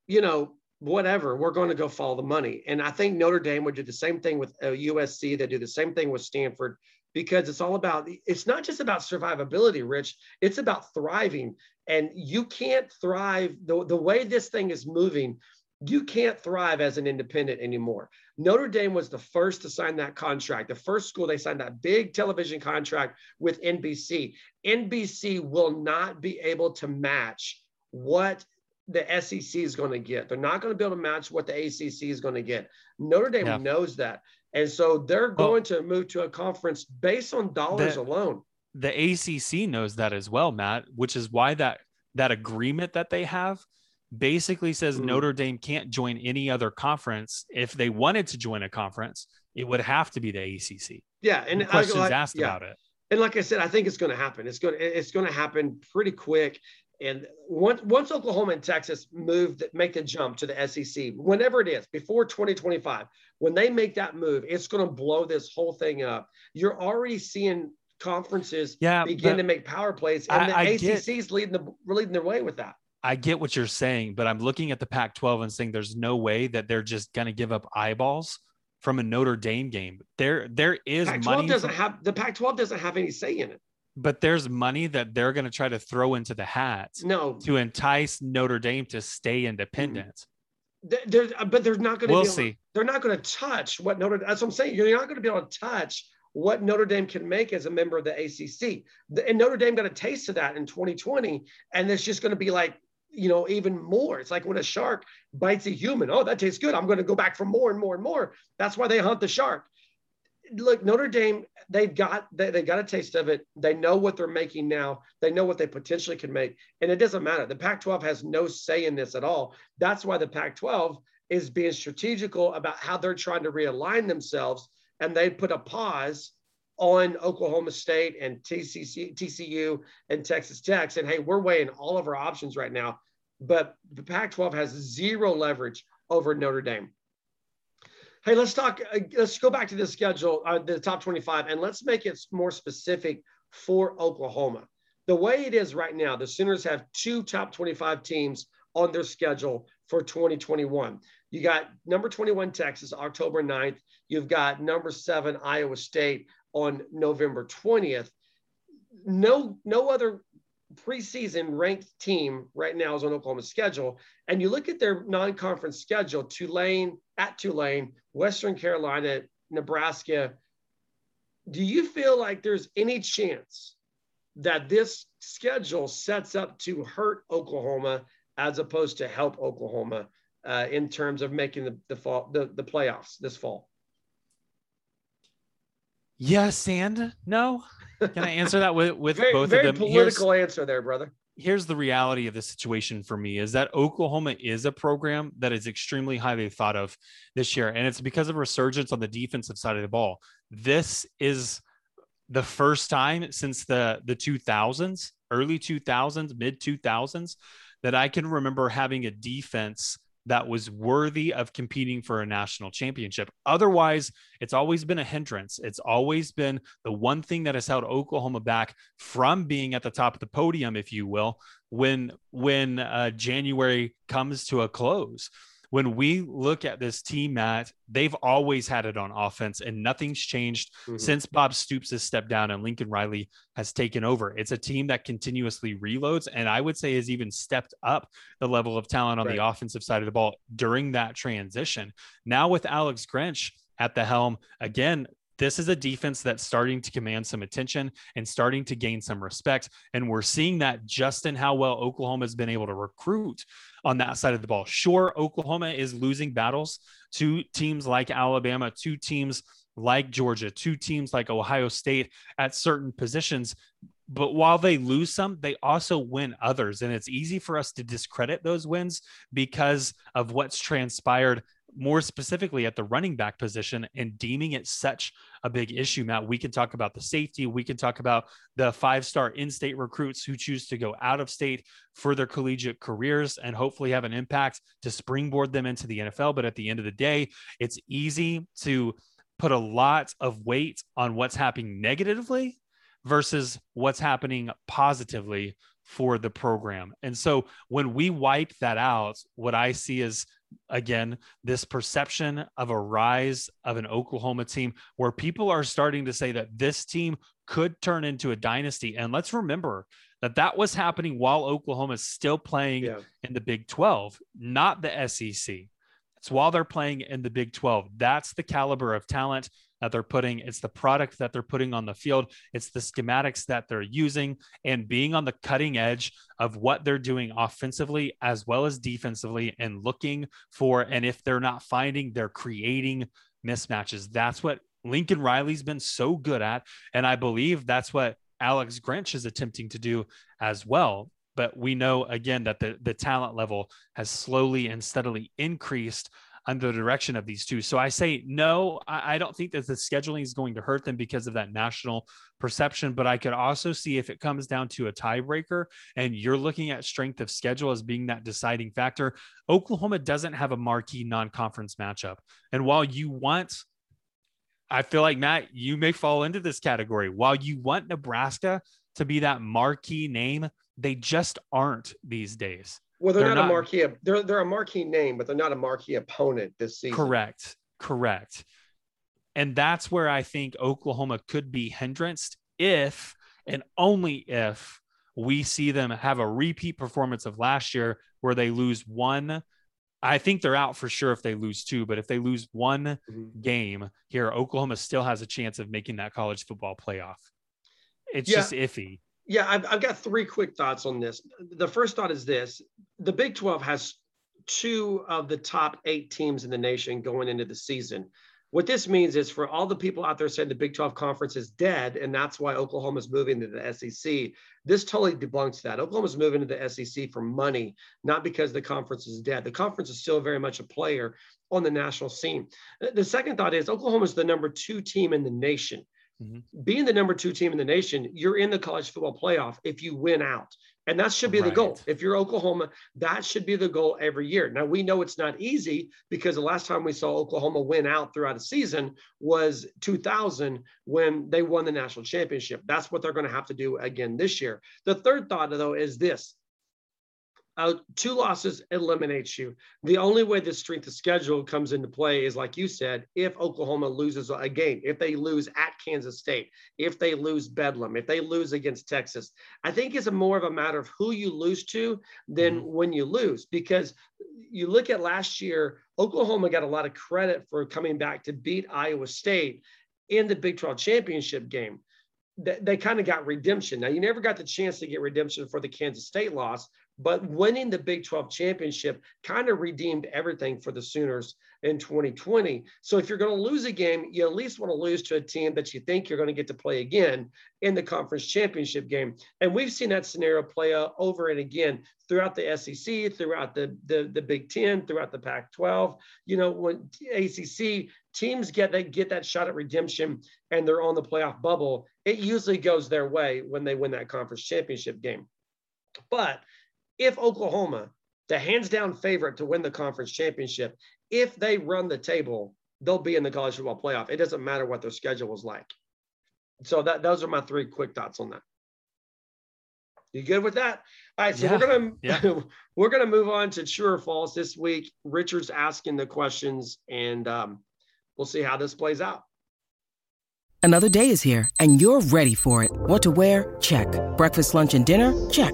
Speaker 1: you know whatever, we're going to go follow the money. And I think Notre Dame would do the same thing with uh, USC. They do the same thing with Stanford because it's all about it's not just about survivability, Rich. It's about thriving, and you can't thrive the the way this thing is moving. You can't thrive as an independent anymore. Notre Dame was the first to sign that contract, the first school they signed that big television contract with NBC. NBC will not be able to match what the SEC is going to get. They're not going to be able to match what the ACC is going to get. Notre Dame
Speaker 2: Yeah.
Speaker 1: knows that. And so they're
Speaker 2: Well-
Speaker 1: going to move to a conference based on dollars
Speaker 2: The-
Speaker 1: alone.
Speaker 2: the ACC knows that as well, Matt, which is why that that agreement that they have basically says
Speaker 1: Mhm.
Speaker 2: Notre Dame can't join any other conference. If they wanted to join a conference, it would have to be the ACC.
Speaker 1: Yeah. And
Speaker 2: questions
Speaker 1: like-
Speaker 2: asked
Speaker 1: yeah.
Speaker 2: about it.
Speaker 1: and like I said, I think it's going to happen. It's going to it's going to happen pretty quick. And once once Oklahoma and Texas move that make the jump to the SEC, whenever it is before 2025, when they make that move, it's going to blow this whole thing up. You're already seeing conferences
Speaker 2: Yeah,
Speaker 1: begin to make power plays, and
Speaker 2: I-
Speaker 1: the
Speaker 2: I
Speaker 1: ACC
Speaker 2: get-
Speaker 1: is leading the leading their way with that.
Speaker 2: I get what you're saying, but I'm looking at the Pac 12 and saying there's no way that they're just going to give up eyeballs from a Notre Dame game. There, there is
Speaker 1: Pac-12
Speaker 2: money,
Speaker 1: doesn't
Speaker 2: from-
Speaker 1: have the Pac-12 doesn't have any say in it.
Speaker 2: but there's money that they're going to try to throw into the hat
Speaker 1: No,
Speaker 2: to entice Notre Dame to stay independent. Mm.
Speaker 1: th- there's uh, but they're not going to.
Speaker 2: We'll see.
Speaker 1: they're not going to touch what Notre. That's what I'm saying. You're not going to be able to touch what Notre Dame can make as a member of the ACC. The- And Notre Dame got a taste of that in 2020, and it's just going to be like you know even more. It's like when a shark bites a human. Oh, that tastes good. I'm going to go back for more and more and more. That's why they hunt the shark. Look, Notre Dame, they've got they, they got a taste of it. They know what they're making now. They know what they potentially can make, and it doesn't matter. The Pac-12 has no say in this at all. That's why the Pac-12 is being strategical about how they're trying to realign themselves and they put a pause on Oklahoma State and TCC, TCU and Texas Tech, saying, hey, we're weighing all of our options right now. But the Pac 12 has zero leverage over Notre Dame. Hey, let's talk. Uh, let's go back to the schedule, uh, the top 25, and let's make it more specific for Oklahoma. The way it is right now, the Sooners have two top 25 teams on their schedule for 2021. You got number 21 Texas, October 9th. You've got number seven Iowa State on November 20th. No, no other preseason ranked team right now is on Oklahoma's schedule. And you look at their non-conference schedule, Tulane at Tulane, Western Carolina, Nebraska. Do you feel like there's any chance that this schedule sets up to hurt Oklahoma as opposed to help Oklahoma uh, in terms of making the, the fall the, the playoffs this fall?
Speaker 2: Yes and no. Can I answer that with, with
Speaker 1: very,
Speaker 2: both
Speaker 1: very
Speaker 2: of them?
Speaker 1: political here's, answer there, brother.
Speaker 2: Here's the reality of the situation for me is that Oklahoma is a program that is extremely highly thought of this year. And it's because of resurgence on the defensive side of the ball. This is the first time since the the 2000s, early 2000s, mid 2000s, that I can remember having a defense that was worthy of competing for a national championship. Otherwise, it's always been a hindrance. It's always been the one thing that has held Oklahoma back from being at the top of the podium, if you will, when when uh, January comes to a close when we look at this team, Matt, they've always had it on offense and nothing's changed mm-hmm. since Bob Stoops has stepped down and Lincoln Riley has taken over. It's a team that continuously reloads and I would say has even stepped up the level of talent on right. the offensive side of the ball during that transition. Now with Alex Grinch at the helm, again, this is a defense that's starting to command some attention and starting to gain some respect. And we're seeing that just in how well Oklahoma has been able to recruit on that side of the ball. Sure, Oklahoma is losing battles to teams like Alabama, to teams like Georgia, to teams like Ohio State at certain positions. But while they lose some, they also win others. And it's easy for us to discredit those wins because of what's transpired more specifically at the running back position and deeming it such a big issue, Matt. We can talk about the safety. We can talk about the five star in state recruits who choose to go out of state for their collegiate careers and hopefully have an impact to springboard them into the NFL. But at the end of the day, it's easy to put a lot of weight on what's happening negatively versus what's happening positively for the program. And so when we wipe that out, what I see is again this perception of a rise of an Oklahoma team where people are starting to say that this team could turn into a dynasty. And let's remember that that was happening while Oklahoma is still playing yeah. in the Big 12, not the SEC. It's while they're playing in the Big 12. That's the caliber of talent that they're putting, it's the product that they're putting on the field, it's the schematics that they're using, and being on the cutting edge of what they're doing offensively as well as defensively, and looking for, and if they're not finding, they're creating mismatches. That's what Lincoln Riley's been so good at. And I believe that's what Alex Grinch is attempting to do as well. But we know again that the, the talent level has slowly and steadily increased under the direction of these two. So I say no, I, I don't think that the scheduling is going to hurt them because of that national perception. But I could also see if it comes down to a tiebreaker and you're looking at strength of schedule as being that deciding factor. Oklahoma doesn't have a marquee non conference matchup. And while you want I feel like Matt, you may fall into this category. While you want Nebraska to be that marquee name, they just aren't these days.
Speaker 1: Well, they're, they're not, not, a marquee. They're they're a marquee name, but they're not a marquee opponent this season.
Speaker 2: Correct. Correct. And that's where I think Oklahoma could be hindered if and only if we see them have a repeat performance of last year where they lose one. I think they're out for sure if they lose two, but if they lose one mm-hmm. game here, Oklahoma still has a chance of making that college football playoff. It's yeah. just iffy.
Speaker 1: Yeah, I've, I've got three quick thoughts on this. The first thought is this the Big 12 has two of the top eight teams in the nation going into the season. What this means is for all the people out there saying the Big 12 conference is dead and that's why Oklahoma's moving to the SEC, this totally debunks that. Oklahoma's moving to the SEC for money, not because the conference is dead. The conference is still very much a player on the national scene. The second thought is Oklahoma's the number two team in the nation mm-hmm. being the number two team in the nation, you're in the college football playoff if you win out. And that should be right. the goal. If you're Oklahoma, that should be the goal every year. Now, we know it's not easy because the last time we saw Oklahoma win out throughout a season was 2000 when they won the national championship. That's what they're going to have to do again this year. The third thought, though, is this uh, two losses eliminates you. The only way the strength of schedule comes into play is, like you said, if Oklahoma loses a game, if they lose at Kansas State, if they lose Bedlam, if they lose against Texas. I think it's a more of a matter of who you lose to than mm-hmm. when you lose, because you look at last year, Oklahoma got a lot of credit for coming back to beat Iowa State in the Big 12 championship game they, they kind of got redemption. Now, you never got the chance to get redemption for the Kansas State loss, but winning the Big 12 championship kind of redeemed everything for the Sooners in 2020. So if you're going to lose a game, you at least want to lose to a team that you think you're going to get to play again in the conference championship game. And we've seen that scenario play out over and again throughout the SEC, throughout the, the, the Big 10, throughout the Pac 12. You know, when ACC teams get that, get that shot at redemption and they're on the playoff bubble, it usually goes their way when they win that conference championship game. But if Oklahoma, the hands down favorite to win the conference championship, if they run the table, they'll be in the college football playoff. It doesn't matter what their schedule is like. So that those are my three quick thoughts on that. You good with that? All right, so yeah. we're gonna yeah. [LAUGHS] we're gonna move on to true or false this week. Richard's asking the questions, and um, we'll see how this plays out.
Speaker 3: Another day is here, and you're ready for it. What to wear? Check. Breakfast, lunch, and dinner? Check.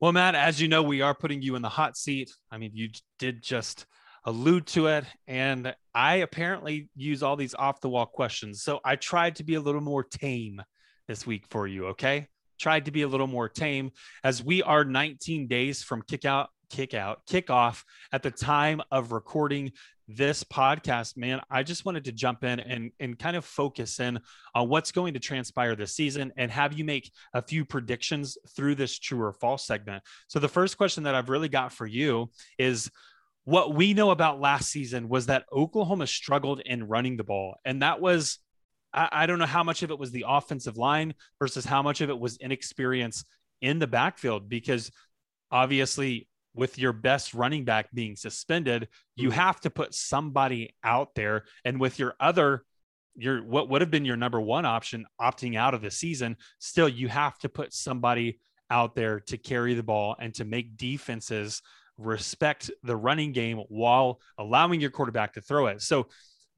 Speaker 2: Well, Matt, as you know, we are putting you in the hot seat. I mean, you did just allude to it. And I apparently use all these off the wall questions. So I tried to be a little more tame this week for you. Okay. Tried to be a little more tame as we are 19 days from kick out, kick out, kick off at the time of recording this podcast, man, I just wanted to jump in and, and kind of focus in on what's going to transpire this season and have you make a few predictions through this true or false segment. So, the first question that I've really got for you is what we know about last season was that Oklahoma struggled in running the ball. And that was, I, I don't know how much of it was the offensive line versus how much of it was inexperience in the backfield because obviously with your best running back being suspended, you mm-hmm. have to put somebody out there. And with your other, your what would have been your number one option opting out of the season, still you have to put somebody out there to carry the ball and to make defenses respect the running game while allowing your quarterback to throw it. So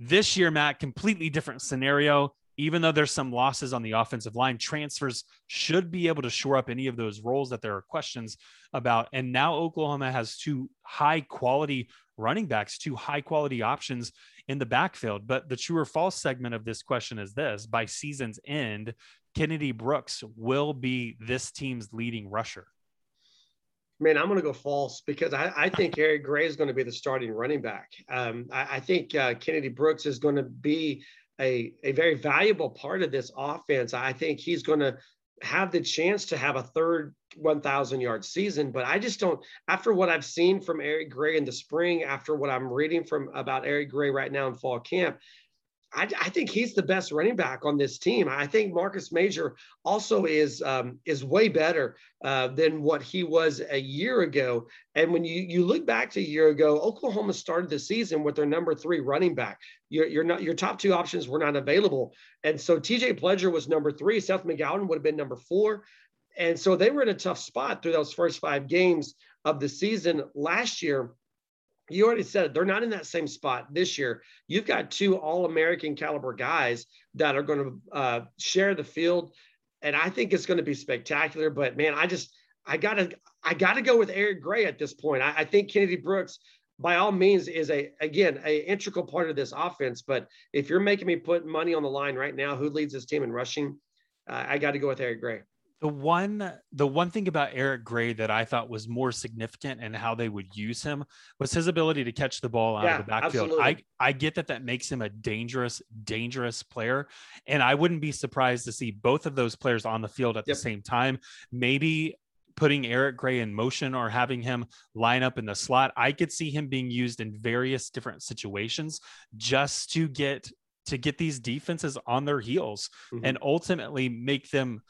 Speaker 2: this year, Matt, completely different scenario even though there's some losses on the offensive line, transfers should be able to shore up any of those roles that there are questions about. And now Oklahoma has two high quality running backs, two high quality options in the backfield. But the true or false segment of this question is this by season's end, Kennedy Brooks will be this team's leading rusher.
Speaker 1: Man, I'm going to go false because I, I think Eric Gray is going to be the starting running back. Um, I, I, think uh, Kennedy Brooks is going to be a, a very valuable part of this offense. I think he's going to have the chance to have a third 1,000 yard season, but I just don't. After what I've seen from Eric Gray in the spring, after what I'm reading from about Eric Gray right now in fall camp, I, I, think he's the best running back on this team. I think Marcus Major also is um, is way better uh, than what he was a year ago. And when you you look back to a year ago, Oklahoma started the season with their number three running back. You're not your top two options were not available, and so T.J. Pledger was number three. Seth McGowan would have been number four, and so they were in a tough spot through those first five games of the season last year you already said it, they're not in that same spot this year. You've got two All American caliber guys that are going to uh, share the field, and I think it's going to be spectacular. But man, I just I gotta I gotta go with Eric Gray at this point. I, I think Kennedy Brooks, by all means, is a again a integral part of this offense. But if you're making me put money on the line right now, who leads this team in rushing? Uh, I got to go with Eric Gray.
Speaker 2: The one, the one thing about Eric Gray that I thought was more significant and how they would use him was his ability to catch the ball out
Speaker 1: Yeah,
Speaker 2: of the backfield.
Speaker 1: absolutely.
Speaker 2: I, I get that that makes him a dangerous, dangerous player, and I wouldn't be surprised to see both of those players on the field at
Speaker 1: Yep.
Speaker 2: the same time. Maybe putting Eric Gray in motion or having him line up in the slot. I could see him being used in various different situations just to get to get these defenses on their heels
Speaker 1: Mhm.
Speaker 2: and ultimately make them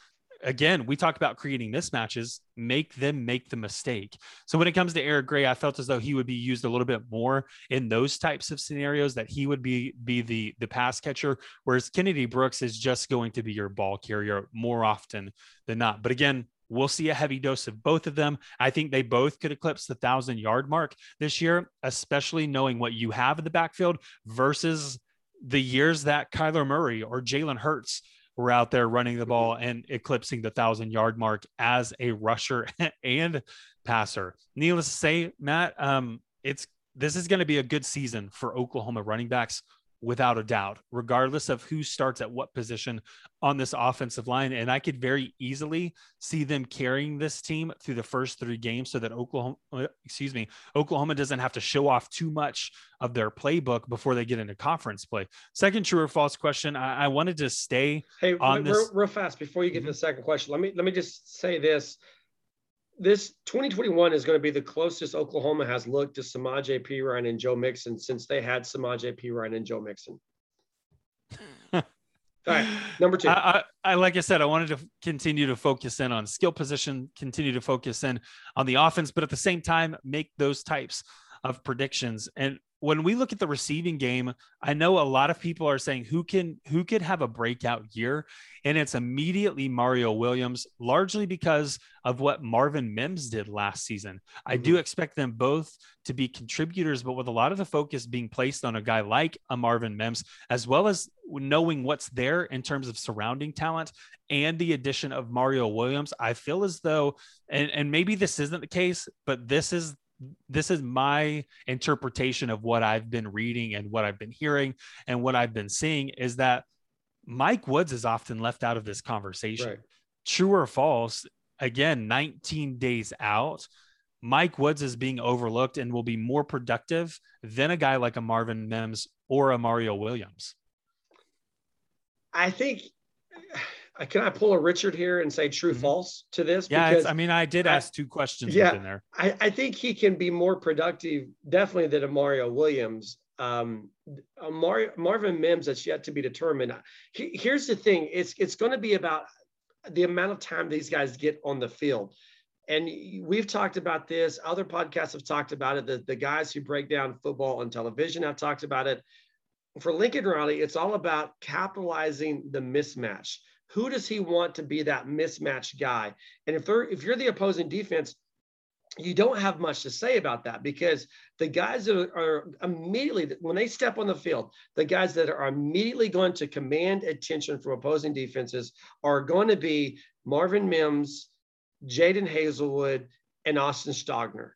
Speaker 2: again we talk about creating mismatches. Make them make the mistake. So when it comes to eric gray i felt as though he would be used a little bit more in those types of scenarios that he would be be the the pass catcher whereas kennedy brooks is just going to be your ball carrier more often than not. But again We'll see a heavy dose of both of them. I think they both could eclipse the thousand yard mark this year, especially knowing what you have in the backfield versus the years that Kyler Murray or Jalen Hurts were out there running the ball and eclipsing the thousand yard mark as a rusher [LAUGHS] and passer. Needless to say, Matt, um, it's this is going to be a good season for Oklahoma running backs without a doubt, regardless of who starts at what position on this offensive line. And I could very easily see them carrying this team through the first three games so that Oklahoma, excuse me, Oklahoma doesn't have to show off too much of their playbook before they get into conference play. Second true or false question. I, I wanted to stay.
Speaker 1: Hey,
Speaker 2: on
Speaker 1: real,
Speaker 2: this-
Speaker 1: real fast before you get
Speaker 2: Mhm.
Speaker 1: to the second question, let me let me just say this. This 2021 is going to be the closest Oklahoma has looked to Samaj P. Ryan and Joe Mixon since they had Samaj P. Ryan and Joe Mixon. [LAUGHS] All right, number two.
Speaker 2: I, I, I like I said, I wanted to continue to focus in on skill position, continue to focus in on the offense, but at the same time, make those types of predictions. And when we look at the receiving game, I know a lot of people are saying who can who could have a breakout year, and it's immediately Mario Williams, largely because of what Marvin Mims did last season. I do mm-hmm. expect them both to be contributors, but with a lot of the focus being placed on a guy like a Marvin Mims, as well as knowing what's there in terms of surrounding talent and the addition of Mario Williams, I feel as though, and, and maybe this isn't the case, but this is this is my interpretation of what I've been reading and what I've been hearing and what I've been seeing is that Mike Woods is often left out of this conversation.
Speaker 1: Right.
Speaker 2: True or false? Again, 19 days out, Mike Woods is being overlooked and will be more productive than a guy like a Marvin Mims or a Mario Williams.
Speaker 1: I think. Can I pull a Richard here and say true
Speaker 2: Mhm.
Speaker 1: false to this?
Speaker 2: Yeah,
Speaker 1: because
Speaker 2: it's, I mean, I did
Speaker 1: I-
Speaker 2: ask two questions
Speaker 1: yeah.
Speaker 2: there.
Speaker 1: I, I think he can be more productive, definitely than Mario Williams. Um, a Mario, Marvin Mims, that's yet to be determined. He- here's the thing: it's it's going to be about the amount of time these guys get on the field. And we've talked about this. Other podcasts have talked about it. The, the guys who break down football on television have talked about it. For Lincoln Riley, it's all about capitalizing the mismatch. Who does he want to be that mismatch guy? And if they're if you're the opposing defense, you don't have much to say about that because the guys that are immediately when they step on the field, the guys that are immediately going to command attention from opposing defenses are going to be Marvin Mims, Jadon Haselwood, and Austin Stogner.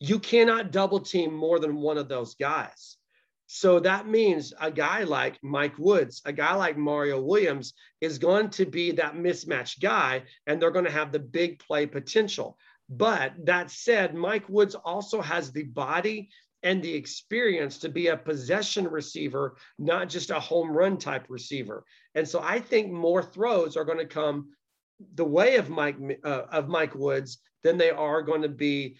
Speaker 1: You cannot double team more than one of those guys. So that means a guy like Mike Woods, a guy like Mario Williams is going to be that mismatch guy, and they're going to have the big play potential. But that said, Mike Woods also has the body and the experience to be a possession receiver, not just a home run type receiver. And so I think more throws are going to come the way of Mike uh, of Mike Woods than they are going to be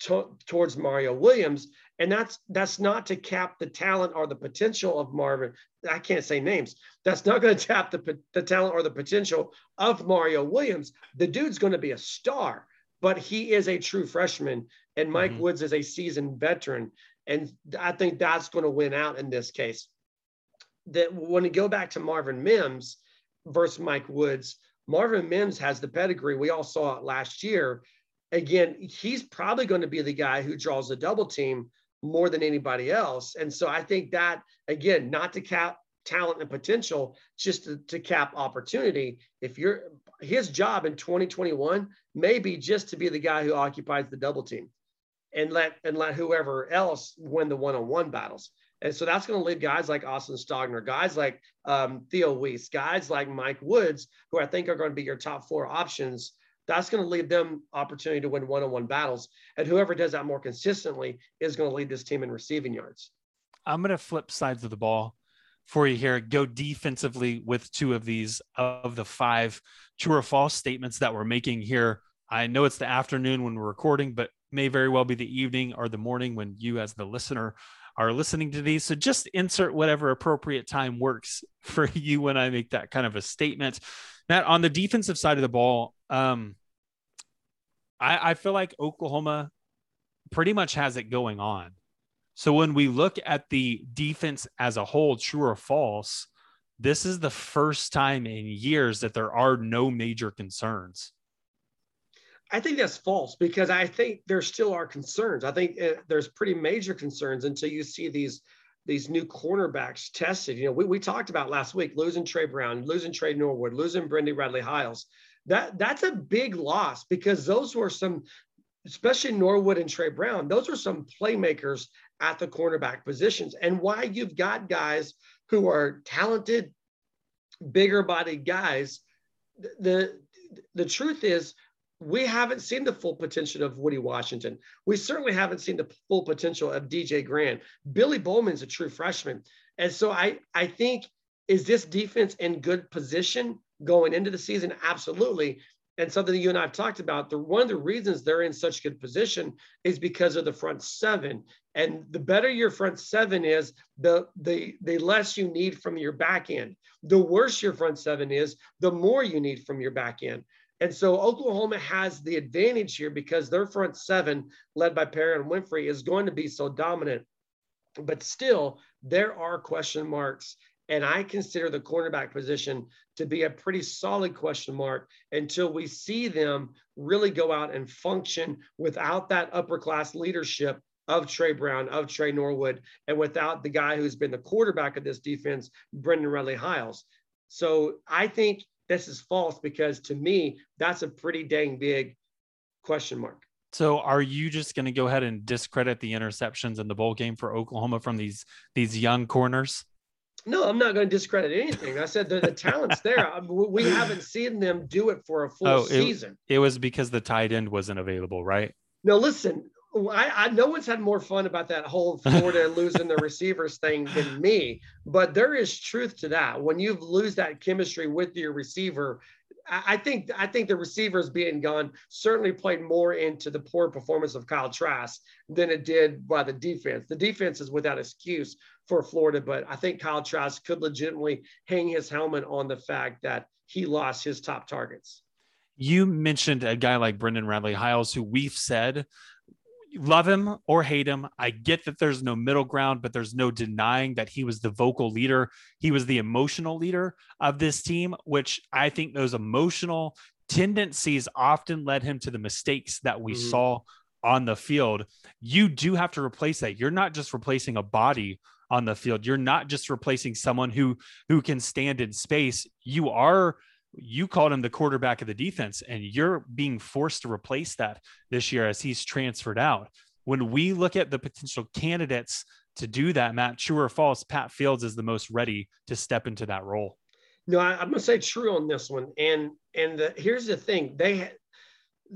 Speaker 1: to- towards Mario Williams. And that's that's not to cap the talent or the potential of Marvin. I can't say names. That's not going [LAUGHS] to tap the, the talent or the potential of Mario Williams. The dude's going to be a star, but he is a true freshman, and Mike
Speaker 2: Mhm.
Speaker 1: Woods is a seasoned veteran. And I think that's going to win out in this case. That when you go back to Marvin Mims versus Mike Woods, Marvin Mims has the pedigree. We all saw it last year. Again, he's probably going to be the guy who draws the double team more than anybody else. And so I think that, again, not to cap talent and potential, just to, to cap opportunity. If you're his job in 2021 may be just to be the guy who occupies the double team and let and let whoever else win the one-on-one battles. And so that's going to leave guys like Austin Stogner, guys like um, Theo Wease, guys like Mike Woods, who I think are going to be your top four options. That's going to leave them opportunity to win one-on-one battles. And whoever does that more consistently is going to lead this team in receiving yards.
Speaker 2: I'm going to flip sides of the ball for you here. Go defensively with two of these of the five true or false statements that we're making here. I know it's the afternoon when we're recording, but may very well be the evening or the morning when you, as the listener, are listening to these. So just insert whatever appropriate time works [LAUGHS] for you when I make that kind of a statement. Matt, on the defensive side of the ball, um, I, I feel like Oklahoma pretty much has it going on. So when we look at the defense as a whole, true or false, this is the first time in years that there are no major concerns.
Speaker 1: I think that's false because I think there still are concerns. I think uh, there's pretty major concerns until you see these these new cornerbacks tested. You know, we, we talked about last week losing Tre Brown, losing Tre Norwood, losing Brendan Radley Hiles. That that's a big loss because those were some, especially Norwood and Tre Brown. Those are some playmakers at the cornerback positions. And why you've got guys who are talented, bigger bodied guys. The the truth is we haven't seen the full potential of Woody Washington. We certainly haven't seen the full potential of DJ Graham. Billy Bowman's a true freshman. And so I, I think, is this defense in good position going into the season? Absolutely. And something that you and I have talked about, the one of the reasons they're in such good position is because of the front seven. And the better your front seven is, the the the less you need from your back end. The worse your front seven is, the more you need from your back end. And so Oklahoma has the advantage here because their front seven, led by Perrion Winfrey, is going to be so dominant. But still, there are question marks. And I consider the cornerback position to be a pretty solid question mark until we see them really go out and function without that upper class leadership of Tre Brown, of Tre Norwood, and without the guy who's been the quarterback of this defense, Brendan Radley Hiles. So I think this is false because to me, that's a pretty dang big question mark.
Speaker 2: So are you just going to go ahead and discredit the interceptions in the bowl game for Oklahoma from these these young corners?
Speaker 1: No, I'm not going to discredit anything. I said the, the talent's there. We haven't seen them do it for a full oh, it, season.
Speaker 2: It was because the tight end wasn't available, right?
Speaker 1: No, listen, I, I no one's had more fun about that whole [LAUGHS] Florida losing the receivers thing than me, but there is truth to that. When you lose that chemistry with your receiver, I think I think the receivers being gone certainly played more into the poor performance of Kyle Trask than it did by the defense. The defense is without excuse for Florida, but I think Kyle Trask could legitimately hang his helmet on the fact that he lost his top targets.
Speaker 2: You mentioned a guy like Brendan Radley Hiles, who we've said love him or hate him. I get that there's no middle ground, but there's no denying that he was the vocal leader. He was the emotional leader of this team, which I think those emotional tendencies often led him to the mistakes that we mm-hmm. saw on the field. You do have to replace that. You're not just replacing a body on the field. You're not just replacing someone who who can stand in space. You are you called him the quarterback of the defense, and you're being forced to replace that this year as he's transferred out. When we look at the potential candidates to do that, Matt, true or false, Pat Fields is the most ready to step into that role.
Speaker 1: No, I, am to say true on this one. And and the, here's the thing: they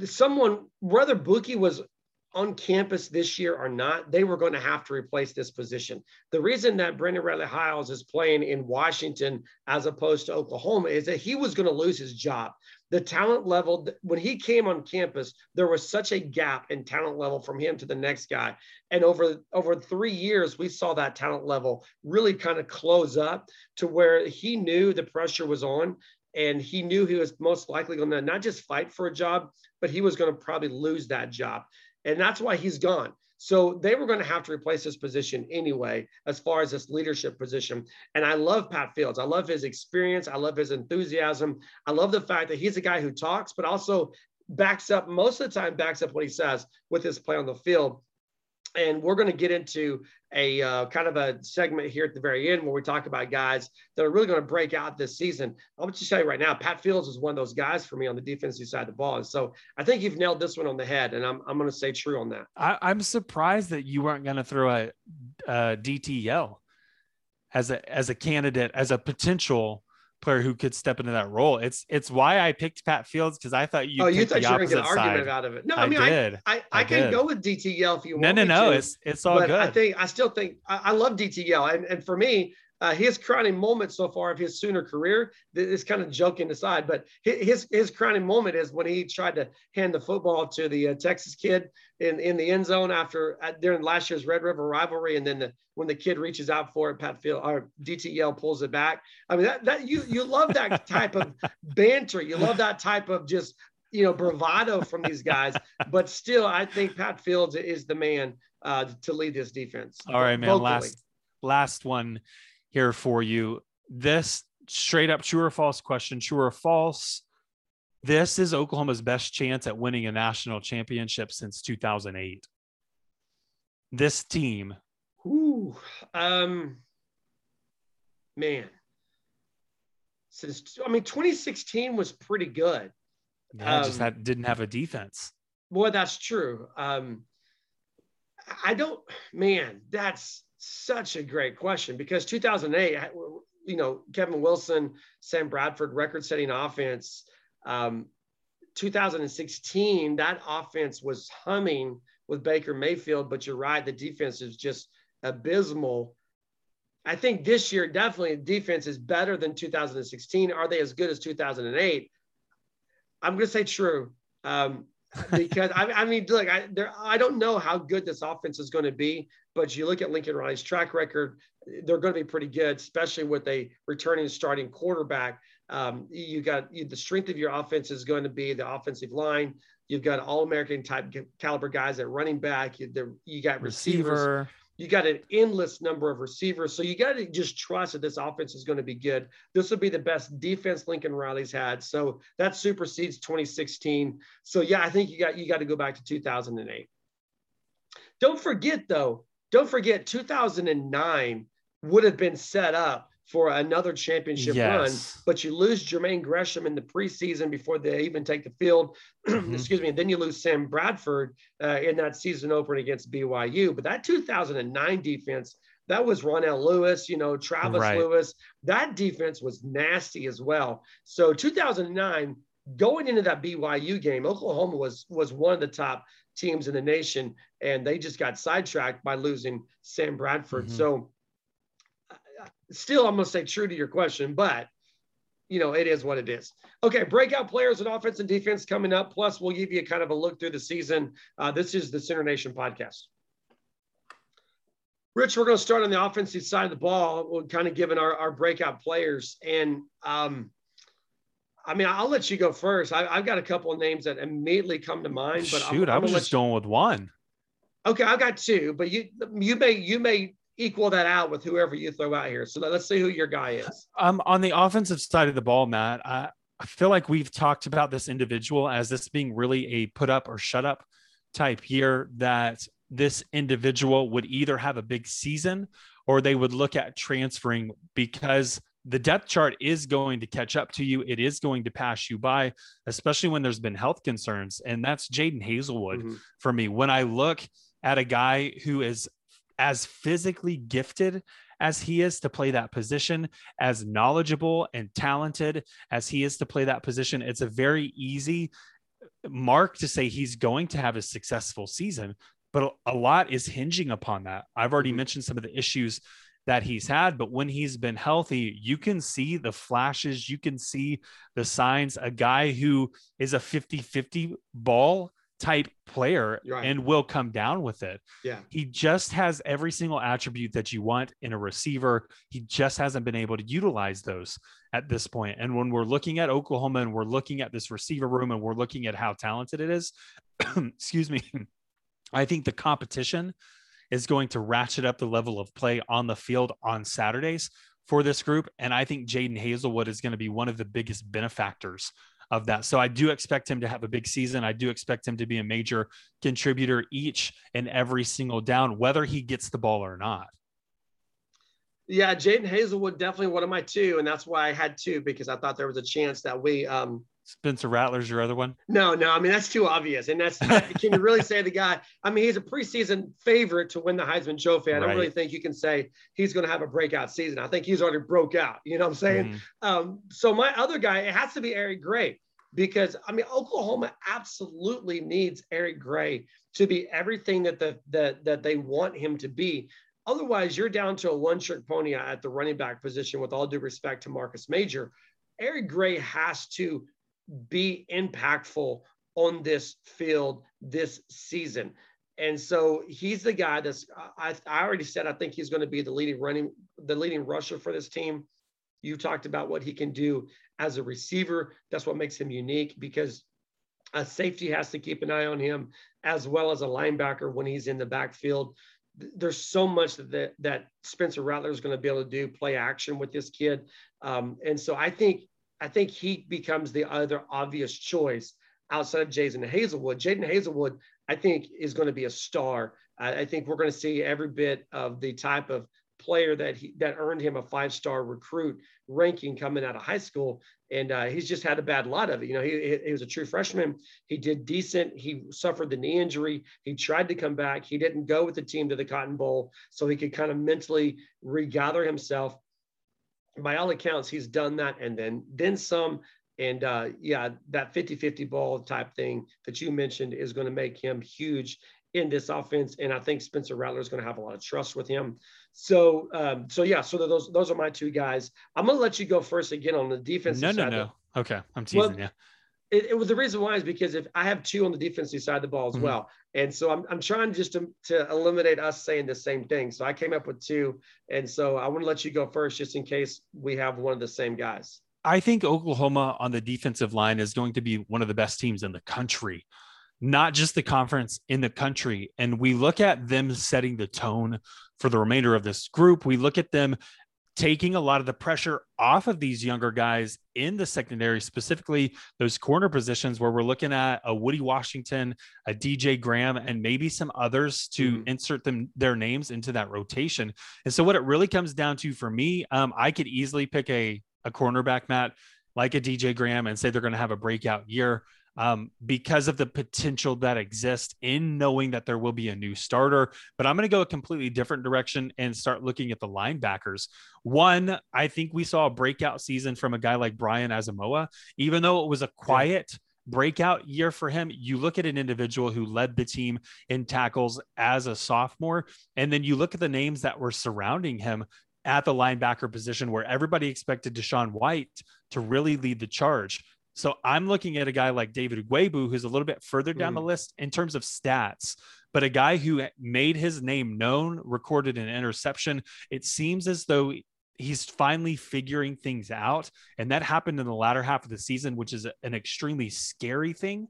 Speaker 1: someone whether Bookie was on campus this year or not, they were going to have to replace this position. The reason that Brendan Riley Hiles is playing in Washington as opposed to Oklahoma is that he was going to lose his job. The talent level, when he came on campus, there was such a gap in talent level from him to the next guy. And over, over three years, we saw that talent level really kind of close up to where he knew the pressure was on and he knew he was most likely going to not just fight for a job, but he was going to probably lose that job. And that's why he's gone. So they were going to have to replace his position anyway, as far as this leadership position. And I love Pat Fields. I love his experience. I love his enthusiasm. I love the fact that he's a guy who talks, but also backs up most of the time, backs up what he says with his play on the field. And we're going to get into a uh, kind of a segment here at the very end where we talk about guys that are really going to break out this season. I'll just tell you right now, Pat Fields is one of those guys for me on the defensive side of the ball. And so I think you've nailed this one on the head, and I'm, I'm going to say true on that.
Speaker 2: I, am surprised that you weren't going to throw a, a DTL as a as a candidate as a potential player who could step into that role. It's it's why I picked Pat Fields because I thought you.
Speaker 1: Oh, you thought
Speaker 2: you
Speaker 1: were to
Speaker 2: an
Speaker 1: argument out of it? No, I, mean
Speaker 2: I
Speaker 1: did. I, I, I can did. go with DTL if you want.
Speaker 2: No, no,
Speaker 1: no.
Speaker 2: It's it's all good.
Speaker 1: I think I still think I, I love DTL, and and for me, uh, his crowning moment so far of his Sooner career is kind of joking aside, but his his crowning moment is when he tried to hand the football to the uh, Texas kid in, in the end zone after uh, during last year's Red River rivalry, and then the, when the kid reaches out for it, Pat Field or DTL pulls it back. I mean that that you you love that [LAUGHS] type of banter, you love that type of just you know bravado from these guys, but still, I think Pat Fields is the man uh, to lead this defense.
Speaker 2: All right, man. Vocally. Last last one here for you. This straight up true or false question, true or false. This is Oklahoma's best chance at winning a national championship since 2008. This team.
Speaker 1: Ooh, um, man. Since I mean, 2016 was pretty good.
Speaker 2: Yeah, um, just had, didn't have a defense.
Speaker 1: Boy, that's true. Um, I don't, man, that's such a great question because 2008, you know, Kevin Wilson, Sam Bradford, record setting offense. Um, 2016, that offense was humming with Baker Mayfield, but you're right, the defense is just abysmal. I think this year, definitely, defense is better than 2016. Are they as good as 2008? I'm going to say true. Um, because [LAUGHS] I, I, mean, look, I, there, I don't know how good this offense is going to be, but you look at Lincoln Riley's track record, they're going to be pretty good, especially with a returning starting quarterback. Um, you got you, the strength of your offense is going to be the offensive line. You've got all American type caliber guys at running back. You, the, you got receivers. Receiver. You got an endless number of receivers. So you got to just trust that this offense is going to be good. This will be the best defense Lincoln Riley's had. So that supersedes 2016. So yeah, I think you got you got to go back to 2008. Don't forget though, don't forget 2009 would have been set up for another championship yes. run, but you lose Jermaine Gresham in the preseason before they even take the field. [CLEARS THROAT] Mm-hmm. Excuse me. And then you lose Sam Bradford uh, in that season opener against BYU. But that 2009 defense, that was Ronell Lewis, you know, Travis right. Lewis. That defense was nasty as well. So 2009, going into that BYU game, Oklahoma was was one of the top teams in the nation, and they just got sidetracked by losing Sam Bradford. Mm-hmm. So still, I'm going to say true to your question, but you know, it is what it is. Okay, breakout players in offense and defense coming up. Plus, we'll give you kind of a look through the season. Uh, this is the Sooner Nation podcast. Rich, we're going to start on the offensive side of the ball. We're kind of giving our, our breakout players. And um, I mean, I'll let you go first. I, have got a couple of names that immediately come to mind. But
Speaker 2: shoot, I'm, I'm I was just you... going with one.
Speaker 1: Okay, I've got two, but you you may you may equal that out with whoever you throw out here. So let's see who your guy is.
Speaker 2: Um, on the offensive side of the ball, Matt, I, I feel like we've talked about this individual as this being really a put up or shut up type year that this individual would either have a big season or they would look at transferring because the depth chart is going to catch up to you. It is going to pass you by, especially when there's been health concerns. And that's Jadon Haselwood mm-hmm. for me. When I look at a guy who is as physically gifted as he is to play that position, as knowledgeable and talented as he is to play that position, it's a very easy mark to say he's going to have a successful season. But a lot is hinging upon that. I've already mm-hmm. mentioned some of the issues that he's had, but when he's been healthy, you can see the flashes, you can see the signs. A guy who is a 50 50 ball type player right. and will come down with it.
Speaker 1: Yeah.
Speaker 2: He just has every single attribute that you want in a receiver. He just hasn't been able to utilize those at this point. And when we're looking at Oklahoma and we're looking at this receiver room and we're looking at how talented it is, [CLEARS THROAT] excuse me, [CLEARS THROAT] I think the competition is going to ratchet up the level of play on the field on Saturdays for this group. And I think Jadon Haselwood is going to be one of the biggest benefactors of that. So I do expect him to have a big season. I do expect him to be a major contributor each and every single down, whether he gets the ball or not.
Speaker 1: Yeah, Jadon Haselwood definitely one of my two, and that's why I had two because I thought there was a chance that we. um
Speaker 2: Spencer Rattler's your other one.
Speaker 1: No, no, I mean that's too obvious, and that's can you really say the guy? I mean, he's a preseason favorite to win the Heisman Trophy. I don't really think you can say he's going to have a breakout season. I think he's already broke out. You know what I'm saying? Mm-hmm. Um, so my other guy, it has to be Eric Gray because I mean Oklahoma absolutely needs Eric Gray to be everything that the that that they want him to be. Otherwise, you're down to a one trick pony at the running back position, with all due respect to Marcus Major. Eric Gray has to be impactful on this field this season. And so he's the guy that's I, I already said I think he's going to be the leading running the leading rusher for this team. You talked about what he can do as a receiver. That's what makes him unique because a safety has to keep an eye on him as well as a linebacker when he's in the backfield there's so much that that Spencer Rattler is going to be able to do play action with this kid, um, and so I think I think he becomes the other obvious choice outside of Jadon Haselwood. Jadon Haselwood, I think, is going to be a star. I, I think we're going to see every bit of the type of player that he that earned him a five star recruit ranking coming out of high school and uh, he's just had a bad lot of it. You know, he, he was a true freshman. He did decent. He suffered the knee injury. He tried to come back. He didn't go with the team to the Cotton Bowl, so he could kind of mentally regather himself. By all accounts, he's done that, and then then some. And uh, yeah, that 50-50 ball type thing that you mentioned is going to make him huge in this offense. And I think Spencer Rattler is going to have a lot of trust with him. So, um, so yeah, so those those are my two guys. I'm going to let you go first again on the defense.
Speaker 2: no, no, no. Okay, I'm teasing well, you.
Speaker 1: It, it, was the reason why is because if I have two on the defensive side of the ball as mm-hmm. well, and so I'm I'm trying just to to eliminate us saying the same thing. So I came up with two, and so I want to let you go first just in case we have one of the same guys.
Speaker 2: I think Oklahoma on the defensive line is going to be one of the best teams in the country not just the conference in the country. And we look at them setting the tone for the remainder of this group. We look at them taking a lot of the pressure off of these younger guys in the secondary, specifically those corner positions where we're looking at a Woody Washington, a DJ Graham, and maybe some others to mm-hmm. insert them their names into that rotation. And so what it really comes down to for me, um, I could easily pick a a cornerback, Matt, like a DJ Graham, and say they're going to have a breakout year um, because of the potential that exists in knowing that there will be a new starter. But I'm going to go a completely different direction and start looking at the linebackers. One, I think we saw a breakout season from a guy like Brian Asamoah, even though it was a quiet. breakout year for him. You look at an individual who led the team in tackles as a sophomore, and then you look at the names that were surrounding him at the linebacker position where everybody expected DaShaun White to really lead the charge. So I'm looking at a guy like David Ugwoegbu, who's a little bit further down mm. the list in terms of stats, but a guy who made his name known, recorded an interception. It seems as though he's finally figuring things out. And that happened in the latter half of the season, which is an extremely scary thing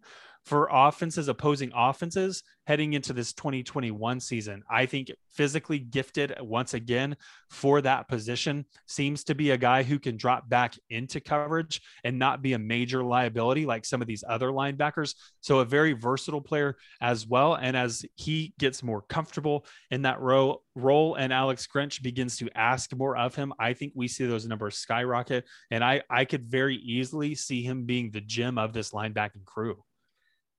Speaker 2: for offenses, opposing offenses heading into this 2021 season. I think physically gifted once again for that position seems to be a guy who can drop back into coverage and not be a major liability like some of these other linebackers. So, a very versatile player as well. And as he gets more comfortable in that row, role and Alex Grinch begins to ask more of him, I think we see those numbers skyrocket. And I, I could very easily see him being the gem of this linebacking crew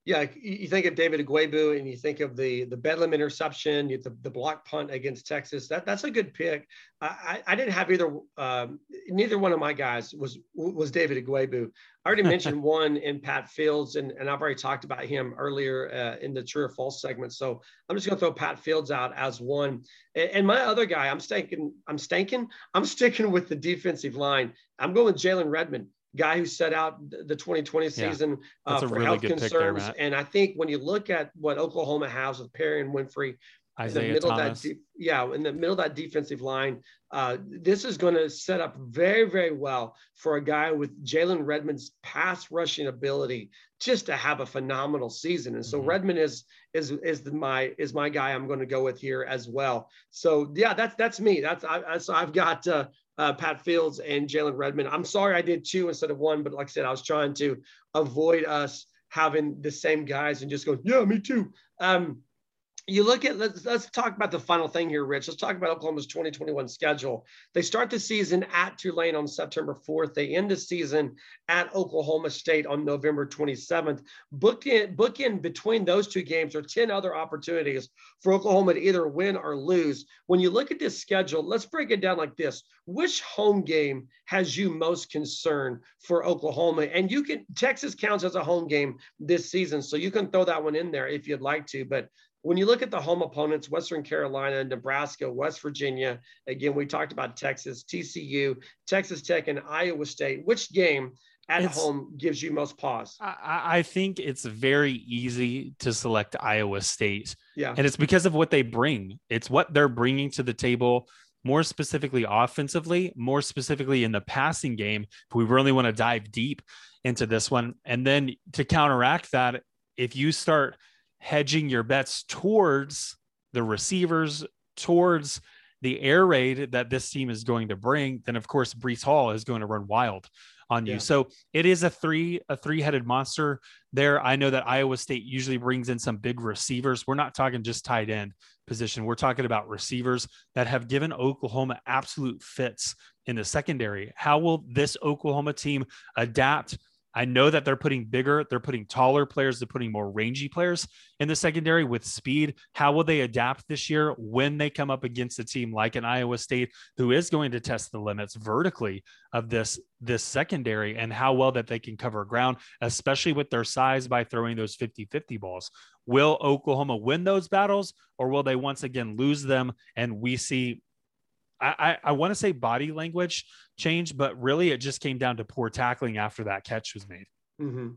Speaker 1: yeah, you think of David Ugwoegbu and you think of the the Bedlam interception, the, the block punt against Texas. That that's a good pick. I, I didn't have either. Um, neither one of my guys was was David Ugwoegbu. I already mentioned [LAUGHS] one in Pat Fields, and, and I've already talked about him earlier uh, in the true or false segment. So I'm just going to throw Pat Fields out as one. And, and, my other guy, I'm stinking. I'm stinking. I'm sticking with the defensive line. I'm going with Jalen Redmond guy who set out the 2020 season yeah, uh, for really health concerns. There, and I think when you look at what Oklahoma has with Perrion Winfrey,
Speaker 2: Isaiah
Speaker 1: in the middle
Speaker 2: Thomas.
Speaker 1: Of that de- yeah, in the middle of that defensive line, uh, this is going to set up very, very well for a guy with Jalen Redmond's pass rushing ability just to have a phenomenal season. And so mm-hmm. Redmond is is is the, my is my guy I'm going to go with here as well. So yeah, that's that's me. That's I, so I've got uh, uh, Pat Fields and Jalen Redmond. I'm sorry I did two instead of one, but like I said, I was trying to avoid us having the same guys and just go, yeah, me too. Um, you look at let's let's talk about the final thing here, Rich. Let's talk about Oklahoma's 2021 schedule. They start the season at Tulane on September 4th. They end the season at Oklahoma State on November 27th. Book in, book in between those two games are 10 other opportunities for Oklahoma to either win or lose. When you look at this schedule, let's break it down like this. Which home game has you most concerned for Oklahoma? And you can Texas counts as a home game this season, so you can throw that one in there if you'd like to. But when you look at the home opponents, Western Carolina, Nebraska, West Virginia, again, we talked about Texas, TCU, Texas Tech, and Iowa State. Which game at it's, home gives you most pause?
Speaker 2: I, I, think it's very easy to select Iowa State.
Speaker 1: Yeah.
Speaker 2: And it's because of what they bring, it's what they're bringing to the table. More specifically, offensively, more specifically in the passing game. If we really want to dive deep into this one. And then to counteract that, if you start hedging your bets towards the receivers, towards the air raid that this team is going to bring, then of course Breece Hall is going to run wild on you. Yeah. So it is a three a three-headed monster there. I know that Iowa State usually brings in some big receivers. We're not talking just tight end position. We're talking about receivers that have given Oklahoma absolute fits in the secondary. How will this Oklahoma team adapt I know that they're putting bigger, they're putting taller players, they're putting more rangy players in the secondary with speed. How will they adapt this year when they come up against a team like an Iowa State who is going to test the limits vertically of this this secondary and how well that they can cover ground, especially with their size by throwing those 50-50 balls. Will Oklahoma win those battles or will they once again lose them and we see I, I, I want to say body language change, but really it just came down to poor tackling after that catch was made.
Speaker 1: Mm-hmm.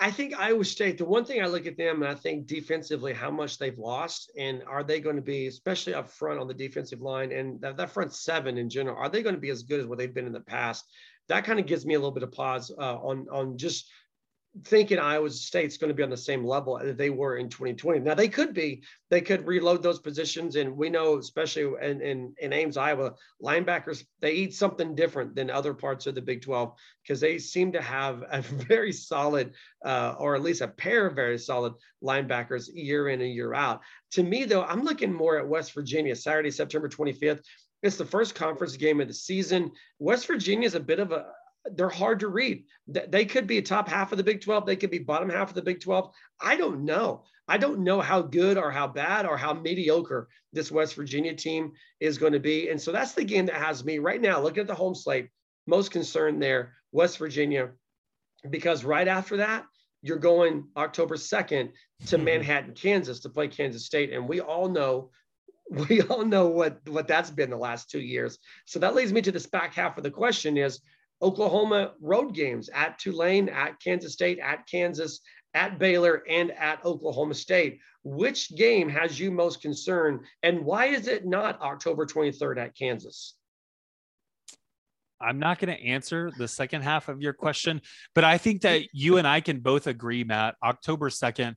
Speaker 1: I think Iowa State, the one thing I look at them and I think defensively, how much they've lost, and are they going to be, especially up front on the defensive line and that, that front seven in general, are they going to be as good as what they've been in the past? That kind of gives me a little bit of pause uh, on on just thinking Iowa State's going to be on the same level that they were in 2020. Now they could be, they could reload those positions. And we know, especially in, in, in Ames, Iowa, linebackers, they eat something different than other parts of the Big 12 because they seem to have a [LAUGHS] very solid, uh, or at least a pair of very solid linebackers year in and year out. To me, though, I'm looking more at West Virginia, Saturday, September 25th. It's the first conference game of the season. West Virginia is a bit of a, they're hard to read. They could be a top half of the Big 12. They could be bottom half of the Big 12. I don't know. I don't know how good or how bad or how mediocre this West Virginia team is going to be. And so that's the game that has me right now, looking at the home slate, most concerned there, West Virginia, because right after that, you're going October 2nd to mm-hmm. Manhattan, Kansas to play Kansas State. And we all know [LAUGHS] we all know what what that's been the last two years. So that leads me to this back half of the question is Oklahoma road games at Tulane, at Kansas State, at Kansas, at Baylor, and at Oklahoma State. Which game has you most concerned, and why is it not October 23rd at Kansas?
Speaker 2: I'm not going to answer the second half of your question, but I think that you and I can both agree, Matt. October 2nd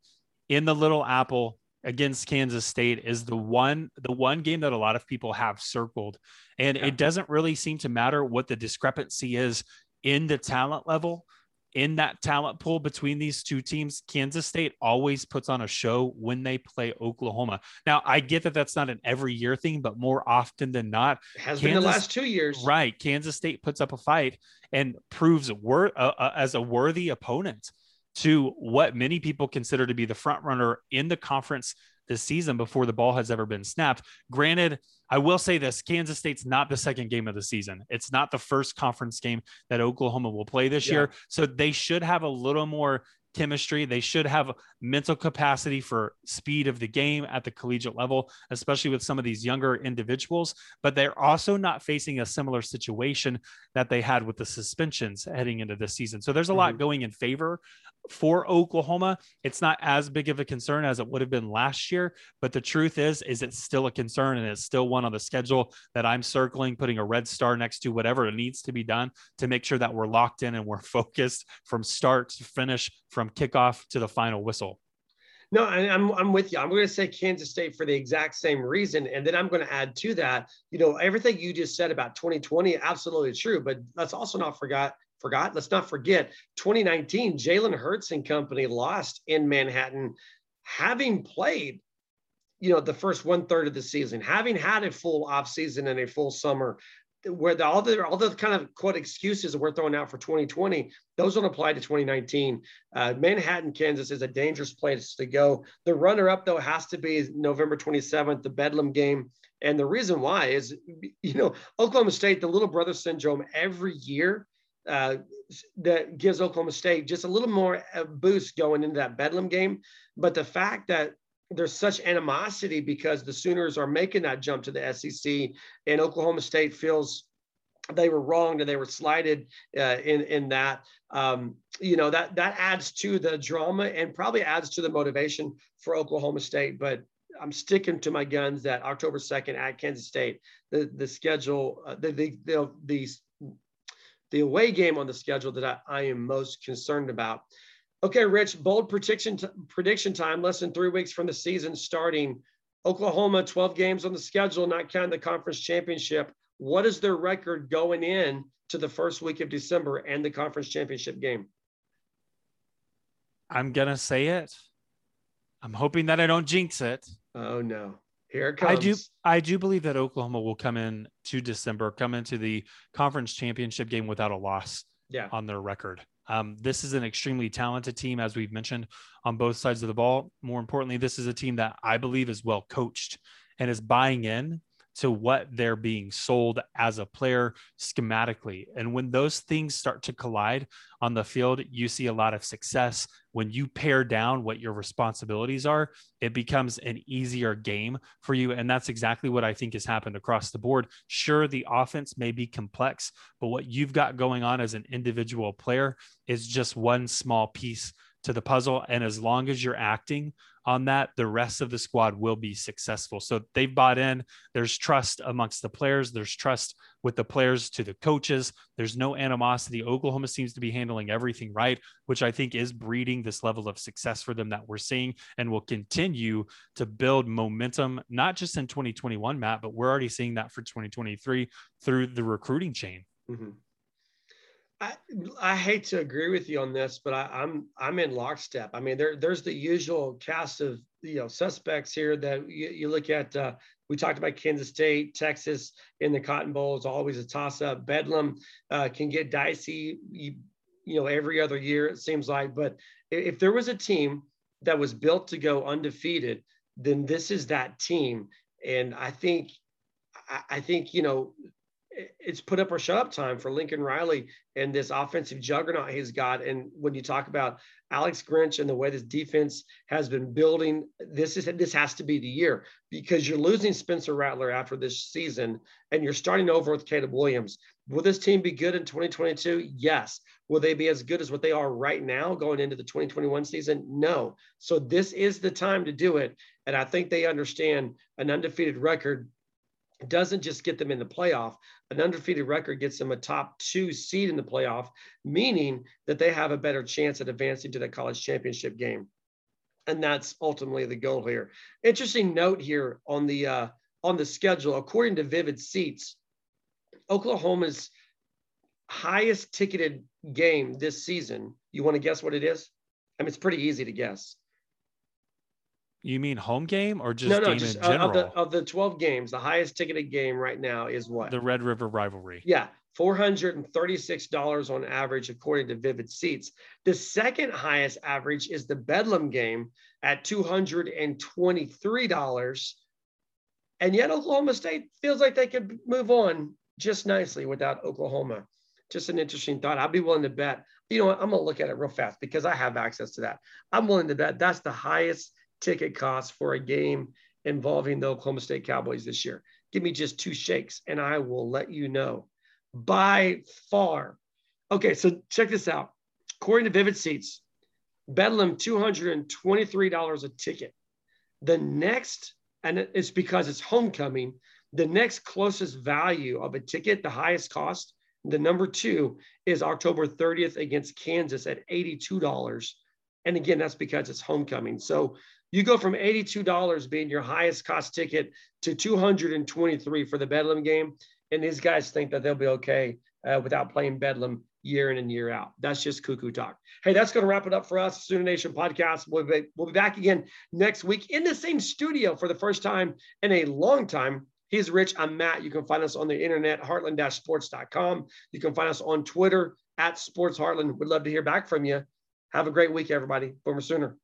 Speaker 2: in the Little Apple against Kansas State is the one the one game that a lot of people have circled and yeah. it doesn't really seem to matter what the discrepancy is in the talent level in that talent pool between these two teams Kansas State always puts on a show when they play Oklahoma. Now I get that that's not an every year thing but more often than not
Speaker 1: it has Kansas, been the last 2 years.
Speaker 2: Right, Kansas State puts up a fight and proves wor- uh, uh, as a worthy opponent to what many people consider to be the front runner in the conference this season before the ball has ever been snapped. Granted, I will say this Kansas State's not the second game of the season. It's not the first conference game that Oklahoma will play this yeah. year. So they should have a little more chemistry. They should have mental capacity for speed of the game at the collegiate level, especially with some of these younger individuals. But they're also not facing a similar situation that they had with the suspensions heading into this season. So there's a mm-hmm. lot going in favor for Oklahoma. It's not as big of a concern as it would have been last year, but the truth is is it's still a concern and it's still one on the schedule that I'm circling putting a red star next to whatever it needs to be done to make sure that we're locked in and we're [LAUGHS] focused from start to finish from kickoff to the final whistle.
Speaker 1: No, I'm I'm with you. I'm going to say Kansas State for the exact same reason, and then I'm going to add to that. You know, everything you just said about 2020, absolutely true. But let's also not forget forgot. Let's not forget 2019. Jalen Hurts and company lost in Manhattan, having played. You know, the first one third of the season, having had a full off season and a full summer, where the, all the all the kind of quote excuses that we're throwing out for 2020, those don't apply to 2019. Uh, Manhattan, Kansas is a dangerous place to go. The runner-up though has to be November 27th, the Bedlam game, and the reason why is, you know, Oklahoma State, the little brother syndrome every year. Uh, that gives Oklahoma State just a little more uh, boost going into that Bedlam game. But the fact that there's such animosity because the Sooners are making that jump to the SEC, and Oklahoma State feels they were wronged and they were slighted uh, in in that. Um, you know that that adds to the drama and probably adds to the motivation for Oklahoma State. But I'm sticking to my guns that October 2nd at Kansas State, the the schedule, uh, the, the the the the away game on the schedule that I, I am most concerned about. Okay, Rich, bold prediction t- prediction time. Less than three weeks from the season starting. Oklahoma, 12 games on the schedule, not counting the conference championship. What is their record going in to the first week of December and the conference championship game?
Speaker 2: I'm gonna say it. I'm hoping that I don't jinx it.
Speaker 1: Oh no. Here it comes.
Speaker 2: I do I do believe that Oklahoma will come in to December, come into the conference championship game without a loss
Speaker 1: yeah.
Speaker 2: on their record. Um, this is an extremely talented team, as we've mentioned, on both sides of the ball. More importantly, this is a team that I believe is well coached and is buying in to what they're being sold as a player schematically. And when those things start to collide on the field, you see a lot of success. When you pare down what your responsibilities are, it becomes an easier game for you. And that's exactly what I think has happened across the board. Sure, the offense may be complex, but what you've got going on as an individual player is just one small piece to the puzzle. And as long as you're acting on that, the rest of the squad will be successful. So they've bought in. There's trust amongst the players. There's trust with the players to the coaches. There's no animosity. Oklahoma seems to be handling everything right, which I think is breeding this level of success for them that we're seeing and will continue to build momentum, not just in 2021, Matt, but we're already seeing that for 2023 through the recruiting chain.
Speaker 1: Mm-hmm. I, hate to agree with you on this, but I, am I'm, I'm in lockstep. I mean, there there's the usual cast of you know suspects here that you, you look at. Uh, we talked about Kansas State, Texas in the Cotton Bowl is always a toss up. Bedlam uh, can get dicey, you, you know, every other year it seems like. But if there was a team that was built to go undefeated, then this is that team. And I think I think you know it's put up or shut up time for Lincoln Riley and this offensive juggernaut he's got. And when you talk about Alex Grinch and the way this defense has been building, this is this has to be the year because you're losing Spencer Rattler after this season and you're starting over with Caleb Williams. Will this team be good in 2022? Yes. Will they be as good as what they are right now going into the 2021 season? No. So this is the time to do it. And I think they understand an undefeated record doesn't just get them in the playoff. An undefeated record gets them a top two seed in the playoff, meaning that they have a better chance at advancing to the college championship game. And that's ultimately the goal here. Interesting note here on the uh, on the schedule, according to Vivid Seats, Oklahoma's highest ticketed game this season. You want to guess what it is? I mean, it's pretty easy to guess.
Speaker 2: You mean home game or just no, no, just uh,
Speaker 1: of the of the twelve games, the highest ticketed game right now is what
Speaker 2: the Red River rivalry.
Speaker 1: Yeah, four hundred and thirty six dollars on average, according to Vivid Seats. The second highest average is the Bedlam game at two hundred and twenty three dollars, and yet Oklahoma State feels like they could move on just nicely without Oklahoma. Just an interesting thought. I'd be willing to bet. You know what? I'm gonna look at it real fast because I have access to that. I'm willing to bet that's the highest ticket costs for a game involving the Oklahoma State Cowboys this year. Give me just two shakes and I will let you know. By far. Okay, so check this out. According to Vivid Seats, Bedlam, $223 a ticket. The next, and it's because it's homecoming, the next closest value of a ticket, the highest cost, the number two is October 30th against Kansas at $82 And again, that's because it's homecoming. So you go from $82 being your highest cost ticket to 223 for the Bedlam game. And these guys think that they'll be okay uh, without playing Bedlam year in and year out. That's just cuckoo talk. Hey, that's going to wrap it up for us, Sooner Nation podcast. We'll be, we'll be back again next week in the same studio for the first time in a long time. He's Rich. I'm Matt. You can find us on the internet, heartland-sports.com. You can find us on Twitter at Sports Heartland. We'd love to hear back from you. Have a great week, everybody. Boomer Sooner.